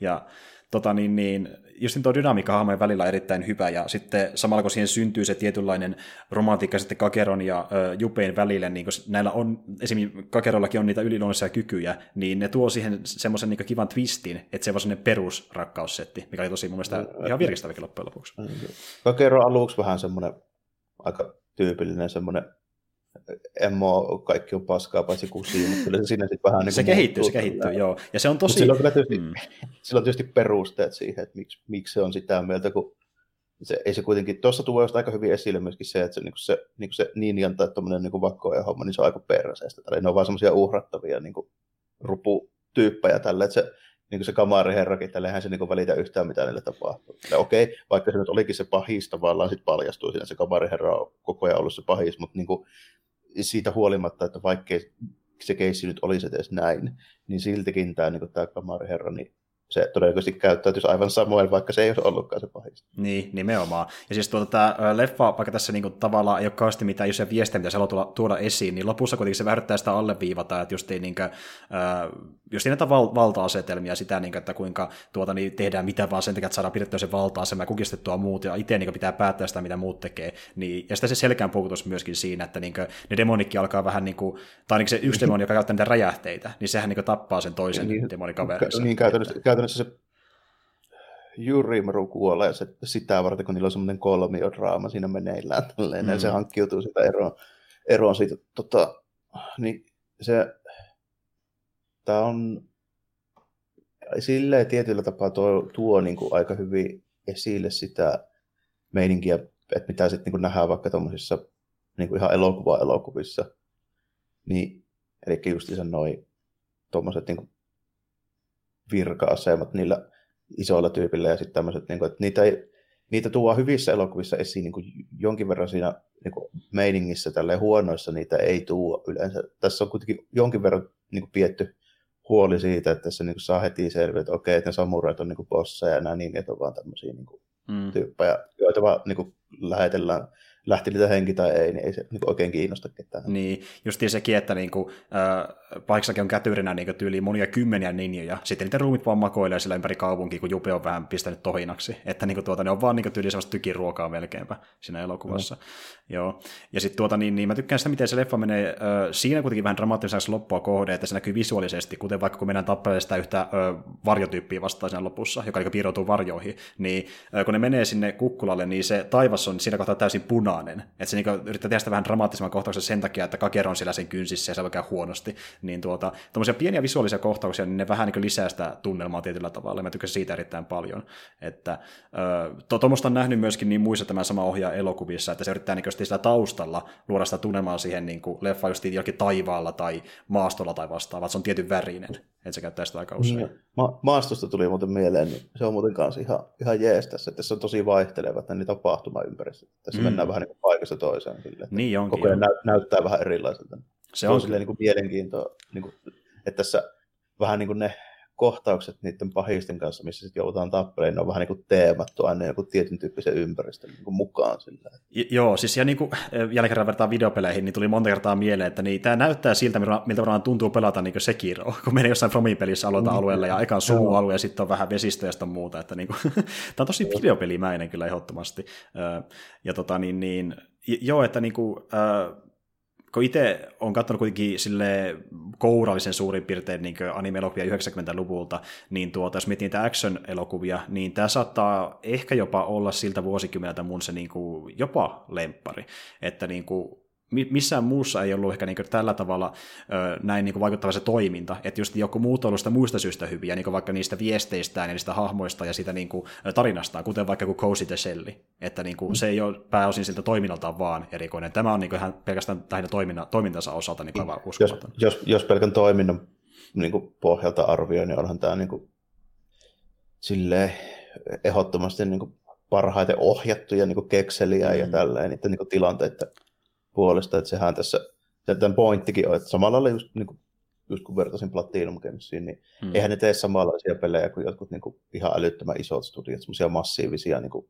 Ja tota, niin, niin, just tuo dynamiikka hahmojen välillä on erittäin hyvä, ja sitten samalla kun siihen syntyy se tietynlainen romantiikka sitten Kakeron ja ö, Jupein välille, niin kun näillä on, esimerkiksi Kakerollakin on niitä yliluonnollisia kykyjä, niin ne tuo siihen semmoisen niin kivan twistin, että se on semmoinen perusrakkaussetti, mikä oli tosi mun mielestä ihan virkistäväkin loppujen lopuksi. Kakero aluksi vähän semmoinen aika tyypillinen semmoinen Emmo, kaikki on paskaa paitsi kusiin, mutta kyllä se sinne sitten vähän niin Se kehittyy, se kehittyy, joo. Ja se on tosi... Sillä on, tietysti, mm. sillä on tietysti perusteet siihen, että miksi, miksi se on sitä mieltä, kun se, ei se kuitenkin, tuossa tuo just aika hyvin esille myöskin se, että se, niin se, niin se Ninjan tai tuommoinen niin vakkoja homma, niin se on aika perseestä. Ne on vaan semmoisia uhrattavia niin ruputyyppejä tälle, että se, niin kuin se kamariherrakin, tälle eihän se niin välitä yhtään mitä niille tapahtuu. Ja okei, vaikka se nyt olikin se pahis, tavallaan sitten paljastui siinä, se kamariherra on koko ajan ollut se pahis, mutta niin kuin, siitä huolimatta, että vaikka se keissi nyt olisi edes näin, niin siltikin tämä, niin tämä kamariherra, niin se todennäköisesti käyttäytyisi aivan samoin, vaikka se ei olisi ollutkaan se pahis. Niin, nimenomaan. Ja siis tuota, tämä leffa, vaikka tässä niinku tavallaan ei ole kauheasti mitään se viestiä, mitä se haluaa tuoda, tuoda esiin, niin lopussa kuitenkin se vähän sitä alleviivata, että just ei niinkö, äh, just näitä val- valta-asetelmia, sitä, niinkö, että kuinka tuota, niin tehdään mitä vaan sen takia, että saadaan pidettyä se valta-asema ja kukistettua muut, ja itse niinkö, pitää päättää sitä, mitä muut tekee. Niin, ja sitten se selkään puukutus myöskin siinä, että niinkö, ne demonikki alkaa vähän niin kuin, tai se yksi demoni, joka käyttää niitä räjähteitä, niin sehän niinkö, tappaa sen toisen niin, demonikaverinsa. Niin, käytännössä, käytännössä se Jurimaru kuolee se, sitä varten, kun niillä on semmoinen kolmiodraama siinä meneillään, tälleen, mm. se hankkiutuu sitä eroon, eroon siitä. Tota, niin se, tämä on silleen tietyllä tapaa tuo, tuo niin kuin aika hyvin esille sitä meininkiä, että mitä sitten niin nähdään vaikka tuommoisissa niin ihan elokuva-elokuvissa. Niin, eli just noin tuommoiset niin virka-asemat niillä isoilla tyypillä ja sitten tämmöiset, niin kuin, että niitä, ei, niitä tuo hyvissä elokuvissa esiin niin kuin jonkin verran siinä niin kuin meiningissä, tälle huonoissa niitä ei tuo yleensä. Tässä on kuitenkin jonkin verran niin kuin pietty huoli siitä, että tässä niin kuin saa heti selviä, että okei, että ne samurait on niin kuin bosseja ja nämä niin, on vaan tämmöisiä niin kuin mm. tyyppejä, joita vaan niin kuin lähetellään lähti niitä henki tai ei, niin ei se niin oikein kiinnosta ketään. Niin, justiin sekin, että niin kuin, äh, paiksakin on kätyrinä niin tyyliin monia kymmeniä ninjoja, sitten niitä ruumit vaan makoilee sillä ympäri kaupunkia, kun Jupe on vähän pistänyt tohinaksi, että niin kuin, tuota, ne on vaan niin tyyliin sellaista tykiruokaa melkeinpä siinä elokuvassa. Mm. Joo. Ja sitten tuota, niin, niin mä tykkään sitä, miten se leffa menee, äh, siinä kuitenkin vähän dramaattiseksi loppua kohde, että se näkyy visuaalisesti, kuten vaikka kun mennään tappelemaan sitä yhtä äh, varjotyyppiä vastaan siinä lopussa, joka niin piiroutuu varjoihin, niin äh, kun ne menee sinne kukkulalle, niin se taivas on siinä kohtaa täysin punainen, että se niin yrittää tehdä sitä vähän dramaattisemman kohtauksen sen takia, että Kakero on siellä sen kynsissä ja se käy huonosti, niin tuota, pieniä visuaalisia kohtauksia, niin ne vähän niin lisää sitä tunnelmaa tietyllä tavalla, mä tykkäsin siitä erittäin paljon, että tuommoista on nähnyt myöskin niin muissa tämä sama ohjaa elokuvissa, että se yrittää niin sitä taustalla luoda sitä tunnelmaa siihen niin kuin leffa just jokin taivaalla tai maastolla tai vastaavaa, että se on tietyn värinen, että se käyttää sitä aika usein. Niin. Ma- maastosta tuli muuten mieleen, niin se on muuten kanssa ihan, ihan jees tässä, että se on tosi vaihteleva, että ne tapahtumaympäristöt. Tässä mm. mennään vähän niin kuin paikasta toiseen. Sille, niin onkin. Koko ajan näy- näyttää vähän erilaiselta. Se on, silleen niin kuin mielenkiintoa, niin kuin, että tässä vähän niin kuin ne kohtaukset niiden pahisten kanssa, missä sitten joudutaan tappeleen, ne on vähän niin kuin teemattu aina joku tietyn tyyppisen ympäristön niin kuin mukaan. Sillä. J- joo, siis ja niin kuin eh, kerran vertaan videopeleihin, niin tuli monta kertaa mieleen, että niin, tämä näyttää siltä, miltä varmaan tuntuu pelata niin Sekiro, kun menee jossain Fromin pelissä aloita mm, alueella ja eka sumualue ja sitten on vähän vesistöä ja muuta. Että niin kuin, tämä on tosi videopelimäinen kyllä ehdottomasti. Ja tota niin, niin joo, että niin kuin, kun itse on katsonut kuitenkin sille kourallisen suurin piirtein niin anime-elokuvia 90-luvulta, niin tuota, jos miettii niitä action-elokuvia, niin tämä saattaa ehkä jopa olla siltä vuosikymmeneltä mun se niin kuin, jopa lemppari. Että niin kuin, missään muussa ei ollut ehkä niin tällä tavalla ö, näin niin vaikuttava se toiminta, että just joku muut on ollut sitä muista syistä hyviä, niin vaikka niistä viesteistään ja niistä hahmoista ja sitä niin kuin, tarinastaan, kuten vaikka kuin Cozy the Shelly, että niin kuin, se ei ole pääosin siltä toiminnaltaan vaan erikoinen. Tämä on niin kuin, ihan pelkästään lähinnä toiminna, toimintansa osalta niin aivan uskomaton. Jos, jos, jos pelkän toiminnan niin kuin pohjalta arvioi, niin onhan tämä niin kuin, silleen ehdottomasti niin kuin parhaiten ohjattuja niin kekseliä mm. ja tälleen, niiden niin tilanteiden puolesta, että sehän tässä, tämän pointtikin on, että samalla lailla just, niin kuin, just kun vertaisin Platinum Gamesiin, niin hmm. eihän ne tee samanlaisia pelejä kuin jotkut niin kuin, ihan älyttömän isot studiot, semmoisia massiivisia niin kuin,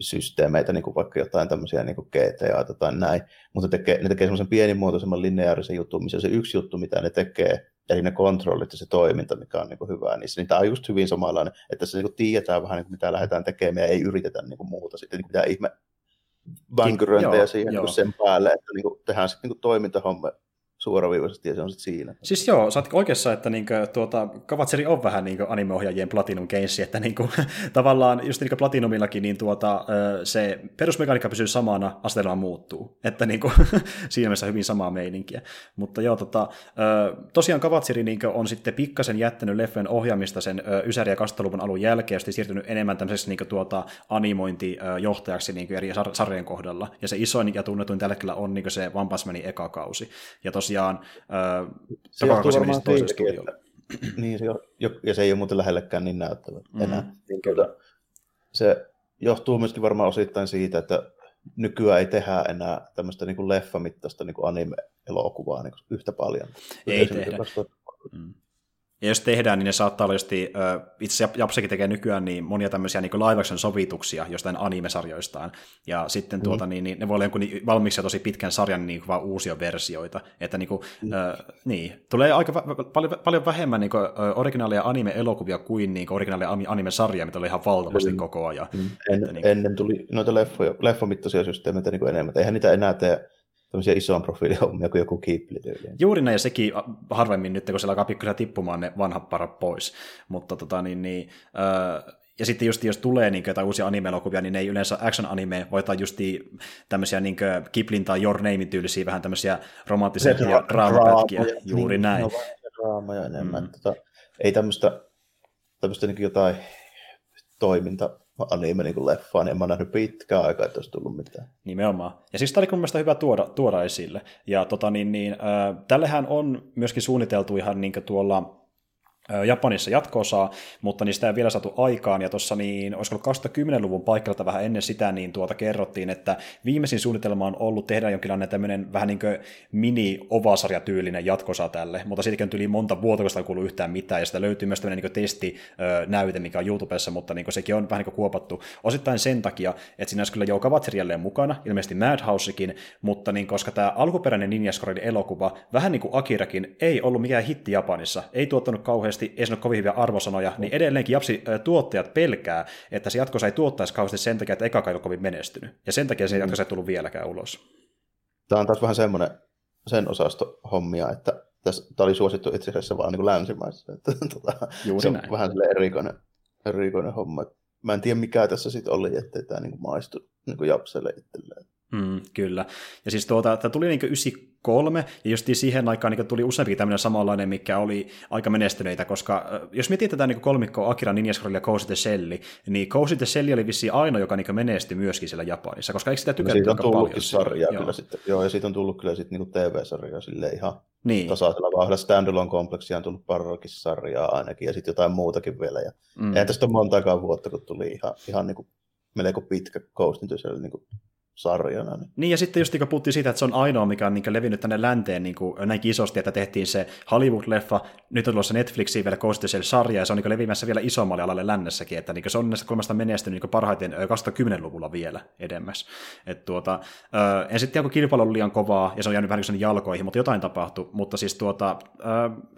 systeemeitä, niin kuin vaikka jotain tämmöisiä niin kuin GTA tai näin, mutta tekee, ne tekee semmoisen pienimuotoisemman lineaarisen jutun, missä se yksi juttu, mitä ne tekee, eli ne kontrollit ja se toiminta, mikä on niin kuin hyvää niissä, niin tämä on just hyvin samanlainen, että se niin kuin tiedetään vähän, niin kuin, mitä lähdetään tekemään ja ei yritetä niin kuin muuta sitten, niin kuin, mitä ihme vankyröintejä siihen joo. Niin sen päälle, että niin kuin, tehdään sitten niin toimintahomma suoraviivaisesti ja se on sitten siinä. Siis joo, sä oot oikeassa, että niinku, tuota, Kavatseri on vähän niin animeohjaajien Platinum Games, että niinku, tavallaan just niin Platinumillakin niin tuota, se perusmekaniikka pysyy samana, asetelma muuttuu. Että niinku, siinä mielessä hyvin samaa meininkiä. Mutta joo, tota, tosiaan Kavatseri niinku on sitten pikkasen jättänyt leffojen ohjaamista sen Ysäri- ja 20 alun jälkeen, ja siirtynyt enemmän tämmöiseksi niinku, tuota, animointijohtajaksi niinku eri sarjojen kohdalla. Ja se isoin ja tunnetuin tällä hetkellä on niinku se One Punch eka kausi. Ja tosiaan se johtuu varmaan siitäkin, että, niin, se, jo, ja se ei ole muuten lähellekään niin näyttävä mm, enää. Niin, tuota, se johtuu myöskin varmaan osittain siitä, että nykyään ei tehdä enää tämmöistä niin kuin leffamittaista niin kuin anime-elokuvaa niin kuin yhtä paljon. Ei tehdä. Mm. Ja jos tehdään, niin ne saattaa olla just, itse asiassa Japsekin tekee nykyään niin monia tämmöisiä niin live action sovituksia jostain anime-sarjoistaan. Ja sitten mm. tuota, niin, niin, ne voi olla jonkun valmiiksi tosi pitkän sarjan niin kuin, vaan uusia versioita. Että niin, kuin, mm. äh, niin tulee aika va- paljon, paljon vähemmän niin kuin, originaalia anime-elokuvia kuin, niin kuin originaalia anime-sarjaa, mitä oli ihan valtavasti mm. koko ajan. Mm. En, että, niin, ennen tuli noita leffoja, leffamittaisia systeemeitä niin enemmän. Eihän niitä enää tee tämmöisiä isoon profiilihommia kuin joku Ghibli Juuri näin, ja sekin harvemmin nyt, kun siellä alkaa pikkusen tippumaan ne vanhat parat pois. Mutta tota, niin, niin, äh, ja sitten just jos tulee niin jotain uusia anime-elokuvia, niin ne ei yleensä action-anime, voi ottaa just Tämmöisiä niin Kiplin tai Your Name tyylisiä vähän tämmöisiä romanttisia draamapätkiä. Juuri niin, näin. No, draamoja enemmän. Mm. Tota, ei tämmöistä, tämmöistä niin jotain toiminta anime niin leffaa, niin en mä nähnyt pitkään aikaa, että olisi tullut mitään. Nimenomaan. Ja siis tämä oli mun mielestä hyvä tuoda, tuoda esille. Ja tota, niin, niin, äh, tällehän on myöskin suunniteltu ihan niin tuolla Japanissa jatkoosaa, mutta niistä ei vielä saatu aikaan, ja tuossa niin, olisiko 2010-luvun paikalla vähän ennen sitä, niin tuota kerrottiin, että viimeisin suunnitelma on ollut tehdä jonkinlainen tämmöinen vähän niin kuin mini-ovasarjatyylinen jatkosa tälle, mutta siitäkin yli monta vuotta, kun sitä ei yhtään mitään, ja sitä löytyy myös tämmöinen niin testinäyte, mikä on YouTubessa, mutta niin sekin on vähän niin kuopattu. Osittain sen takia, että siinä olisi kyllä Jouka jälleen mukana, ilmeisesti Madhousekin, mutta niin, koska tämä alkuperäinen Ninja elokuva, vähän niin kuin Akirakin, ei ollut mikään hitti Japanissa, ei tuottanut kauheasti kauheasti, ei sano kovin hyviä arvosanoja, niin edelleenkin Japsi tuottajat pelkää, että se jatkossa ei tuottaisi kauheasti sen takia, että eka kai kovin menestynyt. Ja sen takia se mm. jatkossa ei tullut vieläkään ulos. Tämä on taas vähän semmoinen sen osasto hommia, että tämä oli suosittu itse asiassa vaan niin länsimaissa. Että, tuota, Juuri se on näin. vähän erikoinen, erikoinen homma. Mä en tiedä mikä tässä sitten oli, ettei tämä niin maistu niin Japselle itselleen. Mm, kyllä. Ja siis tuota, tämä tuli niin 93, ja just siihen aikaan niin tuli useampi tämmöinen samanlainen, mikä oli aika menestyneitä, koska jos mietitään tätä niin kolmikkoa Akira Ninja Scroll ja Cozy the Shell, niin Cozy the Shell oli vissiin ainoa, joka niin menestyi myöskin siellä Japanissa, koska eikö sitä tykätty no, aika paljon? sarjaa joo. kyllä sitten, joo, ja siitä on tullut kyllä sitten niin TV-sarjaa sille ihan niin. tasaisella vauhdilla. Standalone kompleksia on tullut pari sarjaa ainakin, ja sitten jotain muutakin vielä. Ja mm. Eihän tästä ole montaakaan vuotta, kun tuli ihan, ihan niin kuin melko pitkä Ghost in the Shell niin kuin sarjana. Niin. niin, ja sitten just niin puhuttiin siitä, että se on ainoa, mikä on niin levinnyt tänne länteen niin kuin, näin isosti, että tehtiin se Hollywood-leffa, nyt on tulossa Netflixiin vielä Ghost sarja ja se on niin levimässä vielä isommalle alalle lännessäkin, että niin se on näistä kolmesta menestynyt niin parhaiten 2010-luvulla vielä edemmäs. Et tuota, en sitten tiedä, kun kilpailu oli liian kovaa, ja se on jäänyt vähän niin jalkoihin, mutta jotain tapahtui, mutta siis tuota,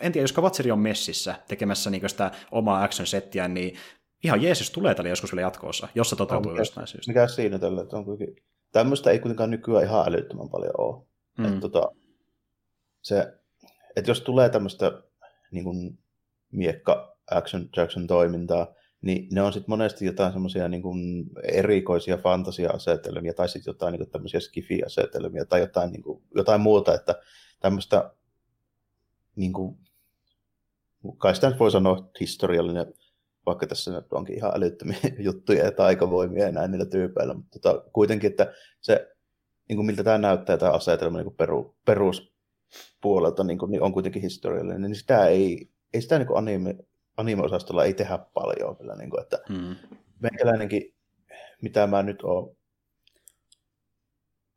en tiedä, jos Kavatseri on messissä tekemässä niin sitä omaa action-settiä, niin ihan jeesus tulee tälle joskus vielä jatkoossa, jos se toteutuu jostain syystä. Mikä siinä tällä, että on kuitenkin tämmöistä ei kuitenkaan nykyään ihan älyttömän paljon ole. Mm. Että tota, se, että jos tulee tämmöistä niin kuin miekka action Jackson toimintaa, niin ne on sitten monesti jotain semmoisia niin erikoisia fantasia-asetelmia tai sitten jotain niin kuin tämmöisiä skifi-asetelmia tai jotain, niin kuin, jotain muuta, että tämmöistä niin kuin, kai sitä nyt voi sanoa historiallinen vaikka tässä nyt onkin ihan älyttömiä juttuja ja taikavoimia ja näin niillä tyypeillä, mutta tota, kuitenkin, että se, niin kuin miltä tämä näyttää, tämä asetelma niin kuin peru, peruspuolelta niin, kuin, niin on kuitenkin historiallinen, niin sitä ei, ei sitä niin kuin anime, anime-osastolla ei tehdä paljon kyllä, niin kuin, että meikäläinenkin, mitä mä nyt oon,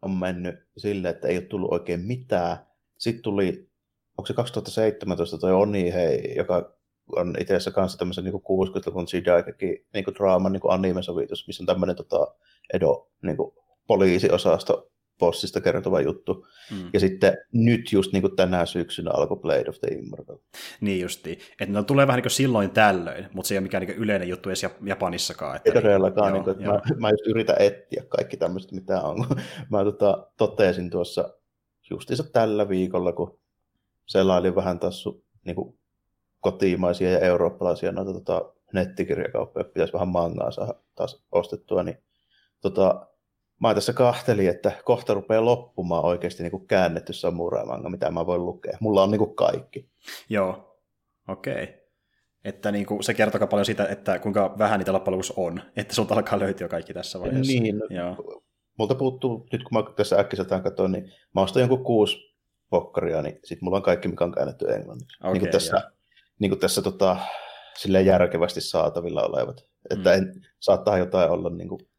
on mennyt sille, että ei ole tullut oikein mitään. Sitten tuli, onko se 2017 toi Oni Hei, joka on itse asiassa kanssa tämmöisen niin 60-luvun Jidaikaki niin draaman niin anime-sovitus, missä on tämmöinen tota, Edo niin kuin, poliisiosasto bossista kertova juttu. Mm. Ja sitten nyt just niin kuin tänä syksynä alkoi Blade of the Immortal. Niin justi. Että ne tulee vähän niin kuin silloin tällöin, mutta se ei ole mikään niin yleinen juttu edes Japanissakaan. Että ei todellakaan. Niin, kuin, että mä, mä, just yritän etsiä kaikki tämmöistä, mitä on. mä tota, totesin tuossa justiinsa tällä viikolla, kun selailin vähän taas niin kuin kotimaisia ja eurooppalaisia noita tota, nettikirjakauppoja, pitäisi vähän mangaa saada taas ostettua, niin tota, mä tässä kahtelin, että kohta rupeaa loppumaan oikeasti niin kuin käännetty samurai-manga, mitä mä voin lukea. Mulla on niin kuin kaikki. Joo, okei. Okay. Että niin kuin, se kertoo paljon siitä, että kuinka vähän niitä loppujen on, että sulta alkaa löytyä kaikki tässä vaiheessa. Niin, Joo. multa puuttuu, nyt kun mä tässä äkkiseltään katson, niin mä ostan jonkun kuusi pokkaria, niin sitten mulla on kaikki, mikä on käännetty englanniksi. Okay, niin kuin tässä, niin kuin tässä tota, silleen järkevästi saatavilla olevat. Että mm. en, saattaa jotain olla niin kuin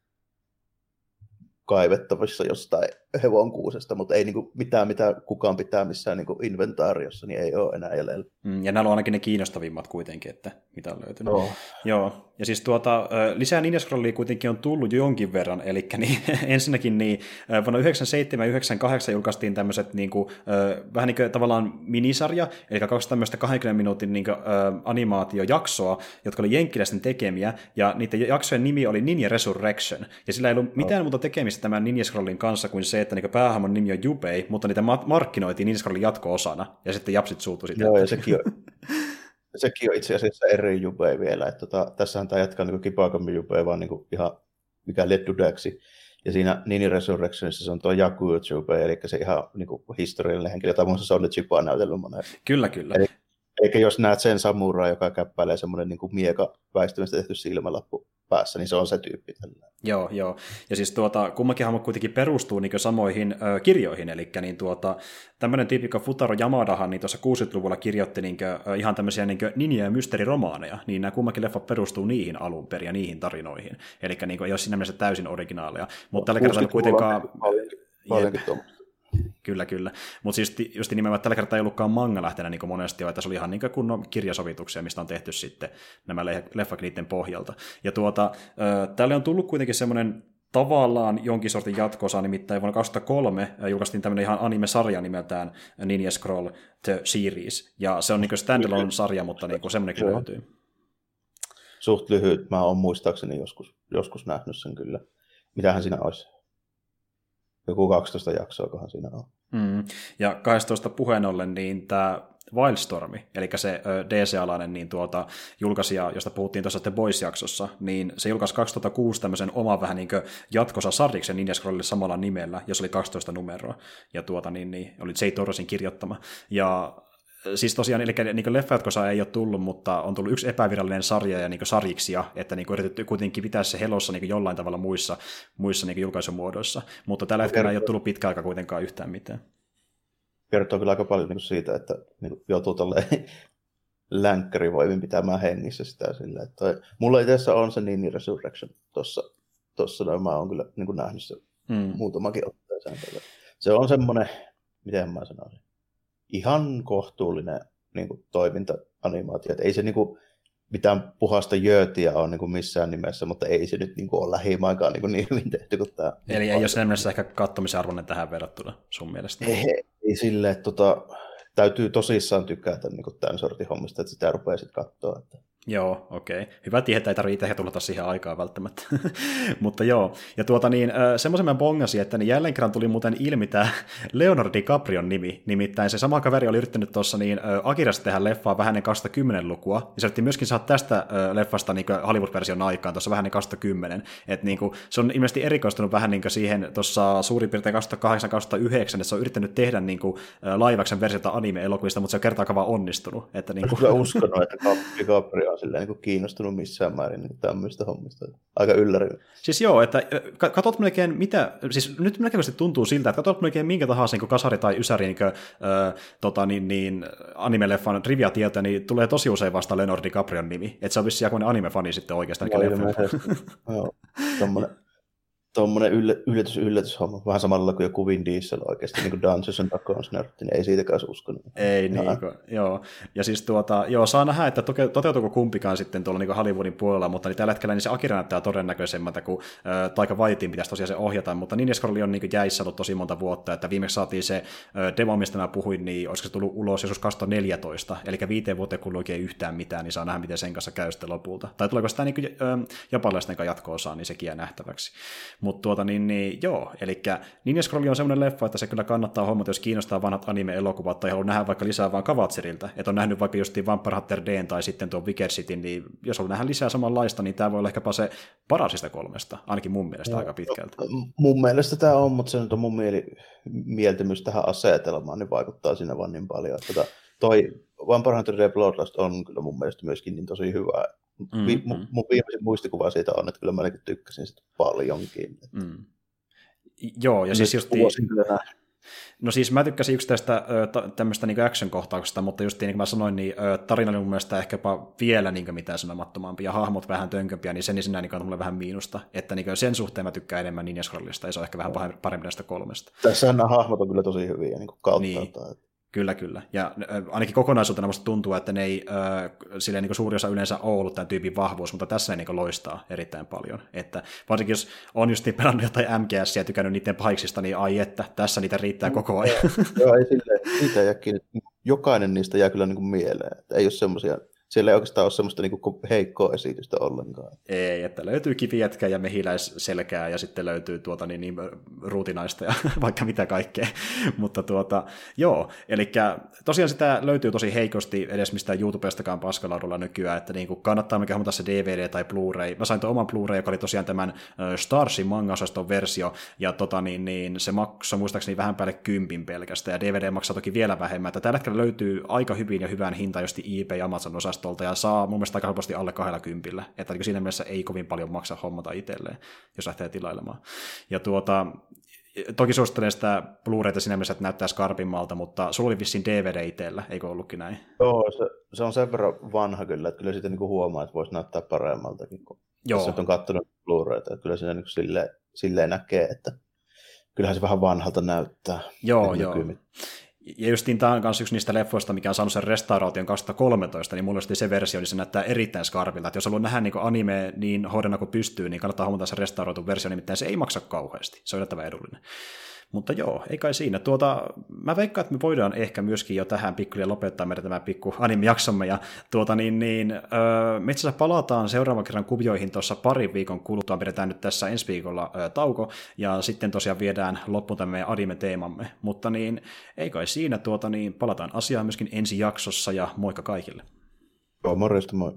kaivettavissa jostain hevonkuusesta, mutta ei niin kuin mitään, mitä kukaan pitää missään niin kuin inventaariossa, niin ei ole enää jäljellä. Mm, ja nämä on ainakin ne kiinnostavimmat kuitenkin, että mitä on löytynyt. Oh. Joo, ja siis tuota, lisää Ninja Scrollia kuitenkin on tullut jo jonkin verran, eli niin, ensinnäkin niin, vuonna 1997 ja 1998 julkaistiin tämmöiset niin kuin, vähän niin kuin tavallaan minisarja, eli kaksi tämmöistä 20 minuutin niin kuin, animaatiojaksoa, jotka oli jenkkiläisten tekemiä, ja niiden jaksojen nimi oli Ninja Resurrection, ja sillä ei ollut mitään oh. muuta tekemistä tämän Ninja Scrollin kanssa kuin se, että niin päähahmon nimi on Jubei, mutta niitä markkinoitiin Ninja Scrollin jatko-osana, ja sitten japsit suutui sitä. Joo, ja sekin on, sekin on itse asiassa eri Jubei vielä. Että tota, tässähän tämä jatkaa niin Kipakami Jubei, vaan niin ihan mikä Leddudeksi. Ja siinä Nini Resurrectionissa se on tuo Jaku Jubei, eli se ihan niin kuin historiallinen henkilö, tai se on nyt Chipaa näytellyt monen. Kyllä, kyllä. Eli, eikä jos näet sen samuraa, joka käppäilee semmoinen niin mieka väistymästä tehty silmälappu päässä, niin se on se tyyppi. Tällä. Joo, joo. Ja siis tuota, kummakin hahmo kuitenkin perustuu niin samoihin ö, kirjoihin, eli niin tuota, tämmöinen tyyppi kuin Futaro Yamadahan niin tuossa 60-luvulla kirjoitti niin kuin, ihan tämmöisiä niin ninja- ja mysteeriromaaneja, niin nämä kummakin leffat perustuu niihin alun perin ja niihin tarinoihin. Eli niin kuin, ei ole siinä mielessä täysin originaaleja. Mutta tällä kertaa kuitenkaan... Paljonkin, paljonkin Kyllä, kyllä. Mutta siis just nimenomaan tällä kertaa ei ollutkaan manga lähtenä niin monesti, vaan se oli ihan niin kunnon kirjasovituksia, mistä on tehty sitten nämä leffat niiden pohjalta. Ja tuota, tälle on tullut kuitenkin semmoinen tavallaan jonkin sortin jatkoosa, nimittäin vuonna 2003 julkaistiin tämmöinen ihan anime-sarja nimeltään Ninja Scroll The Series, ja se on niin standalone-sarja, mutta niin semmoinenkin löytyy. Suht lyhyt, mä oon muistaakseni joskus, joskus nähnyt sen kyllä. Mitähän siinä olisi? Joku 12 jaksoa, kohan siinä on. Mm. Ja 12 puheen ollen, niin tämä Wildstormi, eli se DC-alainen niin tuota, julkaisija, josta puhuttiin tuossa The Boys-jaksossa, niin se julkaisi 2006 tämmöisen oman vähän niin jatkossa sarjiksen Ninja Scrollille samalla nimellä, jos oli 12 numeroa, ja tuota, niin, niin, oli J. Torresin kirjoittama. Ja siis tosiaan, eli niin leffajatkosa ei ole tullut, mutta on tullut yksi epävirallinen sarja ja niin sarjiksia, että niin yritetty kuitenkin pitää se helossa niin jollain tavalla muissa, muissa niin julkaisumuodoissa, mutta tällä hetkellä ei ole tullut pitkä aika kuitenkaan yhtään mitään. Kertoo kyllä aika paljon niin siitä, että niin joutuu tolleen länkkärivoimin pitämään hengissä sitä sillä, että toi, mulla itse on se Nini Resurrection tuossa, tossa, no, mä oon kyllä niin kuin nähnyt se mm. muutamakin otteeseen. Se on semmoinen, miten mä sanoisin, ihan kohtuullinen niin kuin, toiminta-animaatio. Että ei se niin kuin, mitään puhasta jöötiä ole niin kuin missään nimessä, mutta ei se nyt niin kuin, ole lähimainkaan niin, kuin, niin hyvin tehty kuin tämä. Eli ei ole sen mielessä ehkä kattomisen arvoinen tähän verrattuna sun mielestä? Ei, ei sille, että tota, täytyy tosissaan tykätä niin kuin tämän sortin hommista, että sitä rupeaa sitten katsoa. Että Joo, okei. Okay. Hyvä tietää, ei tarvitse tehdä tulla siihen aikaan välttämättä. Mutta joo, ja tuota niin, semmoisen mä bongasin, että niin jälleen kerran tuli muuten ilmi tämä Leonardo DiCaprion nimi. Nimittäin se sama kaveri oli yrittänyt tuossa niin Akirasta tehdä leffaa vähän ennen 2010 lukua, ja se myöskin saada tästä leffasta niin Hollywood-version aikaan tuossa vähän ennen 2010. Että niin kuin, se on ilmeisesti erikoistunut vähän niin siihen tuossa suurin piirtein 2008-2009, että se on yrittänyt tehdä niin kuin, laivaksen versiota anime-elokuvista, mutta se on kertaakaan vaan onnistunut. Että niin kuin... Uskonut, että DiCaprio ole silleen niin kiinnostunut missään määrin niin tämmöistä hommista. Aika ylläri. Siis joo, että katsot melkein mitä, siis nyt melkein tuntuu siltä, että katsot melkein minkä tahansa niin kasari tai ysäri niin, äh, tota, niin, niin anime-leffan trivia tietä, niin tulee tosi usein vasta Leonardo DiCaprion nimi. Että se on vissiin joku anime-fani sitten oikeastaan. Joo, tommonen tuommoinen yllä, yllätys, yllätyshomma, vähän samalla kuin joku Vin Diesel oikeasti, niin kuin Dungeons and Dragons nörtti, niin ei siitäkään uskonut. Ei niin, kuin, joo. Ja siis tuota, joo, saa nähdä, että toteutuuko kumpikaan sitten tuolla niin Hollywoodin puolella, mutta niin tällä hetkellä niin se Akira näyttää todennäköisemmältä, kuin äh, Taika Waitin pitäisi tosiaan se ohjata, mutta Ninja Scrolli on niin jäissä ollut tosi monta vuotta, että viimeksi saatiin se äh, demo, mistä mä puhuin, niin olisiko se tullut ulos joskus 2014, eli viiteen vuoteen kun oikein yhtään mitään, niin saa nähdä, miten sen kanssa käy sitten lopulta. Tai tuleeko sitä niin kuin, äh, japanilaisten kanssa jatko-osaa, niin sekin jää nähtäväksi. Mutta tuota niin, niin joo, eli Ninja Scroll on semmoinen leffa, että se kyllä kannattaa hommata, jos kiinnostaa vanhat anime-elokuvat tai haluaa nähdä vaikka lisää vaan Kavatserilta. Että on nähnyt vaikka just Vampire Hunter D tai sitten tuon Wicked City, niin jos on nähdä lisää samanlaista, niin tämä voi olla ehkäpä se parasista kolmesta, ainakin mun mielestä no, aika pitkältä. Mun mielestä tämä on, mutta se nyt on mun mieli, mieltymys tähän asetelmaan, niin vaikuttaa sinne vaan niin paljon. Että toi Vampire Hunter D Bloodlust on kyllä mun mielestä myöskin niin tosi hyvä. Mm, Vi, mm. Mun viimeisin muistikuva siitä on, että kyllä mä tykkäsin sitä paljonkin. Mm. Joo, ja siis just... No siis mä tykkäsin yksi tästä tämmöistä niin action-kohtauksesta, mutta just niin kuin mä sanoin, niin tarina oli mun mielestä ehkäpä vielä niin mitään sanomattomampi, ja hahmot vähän tönkömpiä, niin sen niin niin on mulle vähän miinusta. Että niin sen suhteen mä tykkään enemmän Ninja Scrollista, ja se on ehkä vähän parempi näistä kolmesta. Tässä nämä hahmot on kyllä tosi hyviä niin kautta. Niin. Kyllä, kyllä. Ja ainakin kokonaisuutena musta tuntuu, että ne ei äh, silleen, niin suuri osa yleensä ole ollut tämän tyypin vahvuus, mutta tässä ne niin loistaa erittäin paljon. Että varsinkin jos on just niin pelannut jotain MGS ja tykännyt niiden pahiksista, niin ai että, tässä niitä riittää koko ajan. Joo, ei silleen, siitä jää Jokainen niistä jää kyllä niin kuin mieleen. Ei ole semmoisia siellä ei oikeastaan ole semmoista niin kuin heikkoa esitystä ollenkaan. Ei, että löytyy kivijätkää ja mehiläisselkää ja sitten löytyy tuota niin, niin ruutinaista ja vaikka mitä kaikkea. Mutta tuota, joo, eli tosiaan sitä löytyy tosi heikosti edes mistään YouTubestakaan paskalaudulla nykyään, että niin kannattaa mikä huomata se DVD tai Blu-ray. Mä sain tuon oman Blu-ray, joka oli tosiaan tämän Starsin manga versio, ja tota, niin, niin, se maksoi muistaakseni vähän päälle kympin pelkästään, ja DVD maksaa toki vielä vähemmän. Että tällä hetkellä löytyy aika hyvin ja hyvän hinta, josti eBay Amazon osasta osastolta ja saa mun mielestä aika helposti alle kahdella kympillä. Että niin siinä mielessä ei kovin paljon maksa hommata itselleen, jos lähtee tilailemaan. Ja tuota, toki suosittelen sitä Blu-rayta siinä mielessä, että näyttää skarpimmalta, mutta sulla oli vissiin DVD itsellä, eikö ollutkin näin? Joo, se, se on sen verran vanha kyllä, että kyllä siitä niin huomaa, että voisi näyttää paremmaltakin, kun Joo. jos on katsonut Blu-rayta, että kyllä siinä niin silleen, silleen näkee, että kyllähän se vähän vanhalta näyttää. Joo, joo. Nykymit. Ja justiin tämä on myös yksi niistä leffoista, mikä on saanut sen restauraation 2013, niin mulla se versio, niin se näyttää erittäin skarpilta. Että jos haluaa nähdä niin anime niin hoidena kuin pystyy, niin kannattaa huomata se restauroitu versio, nimittäin se ei maksa kauheasti. Se on yllättävän edullinen. Mutta joo, ei kai siinä. Tuota, mä veikkaan, että me voidaan ehkä myöskin jo tähän pikkuhiljaa lopettaa meidän tämä pikku anime-jaksomme. Ja tuota, niin, niin, öö, me itse palataan seuraavan kerran kuvioihin tuossa parin viikon kuluttua. Pidetään nyt tässä ensi viikolla öö, tauko. Ja sitten tosiaan viedään loppuun tämä meidän anime-teemamme. Mutta niin, ei kai siinä. Tuota, niin, palataan asiaan myöskin ensi jaksossa ja moikka kaikille. Joo, morjesta moi.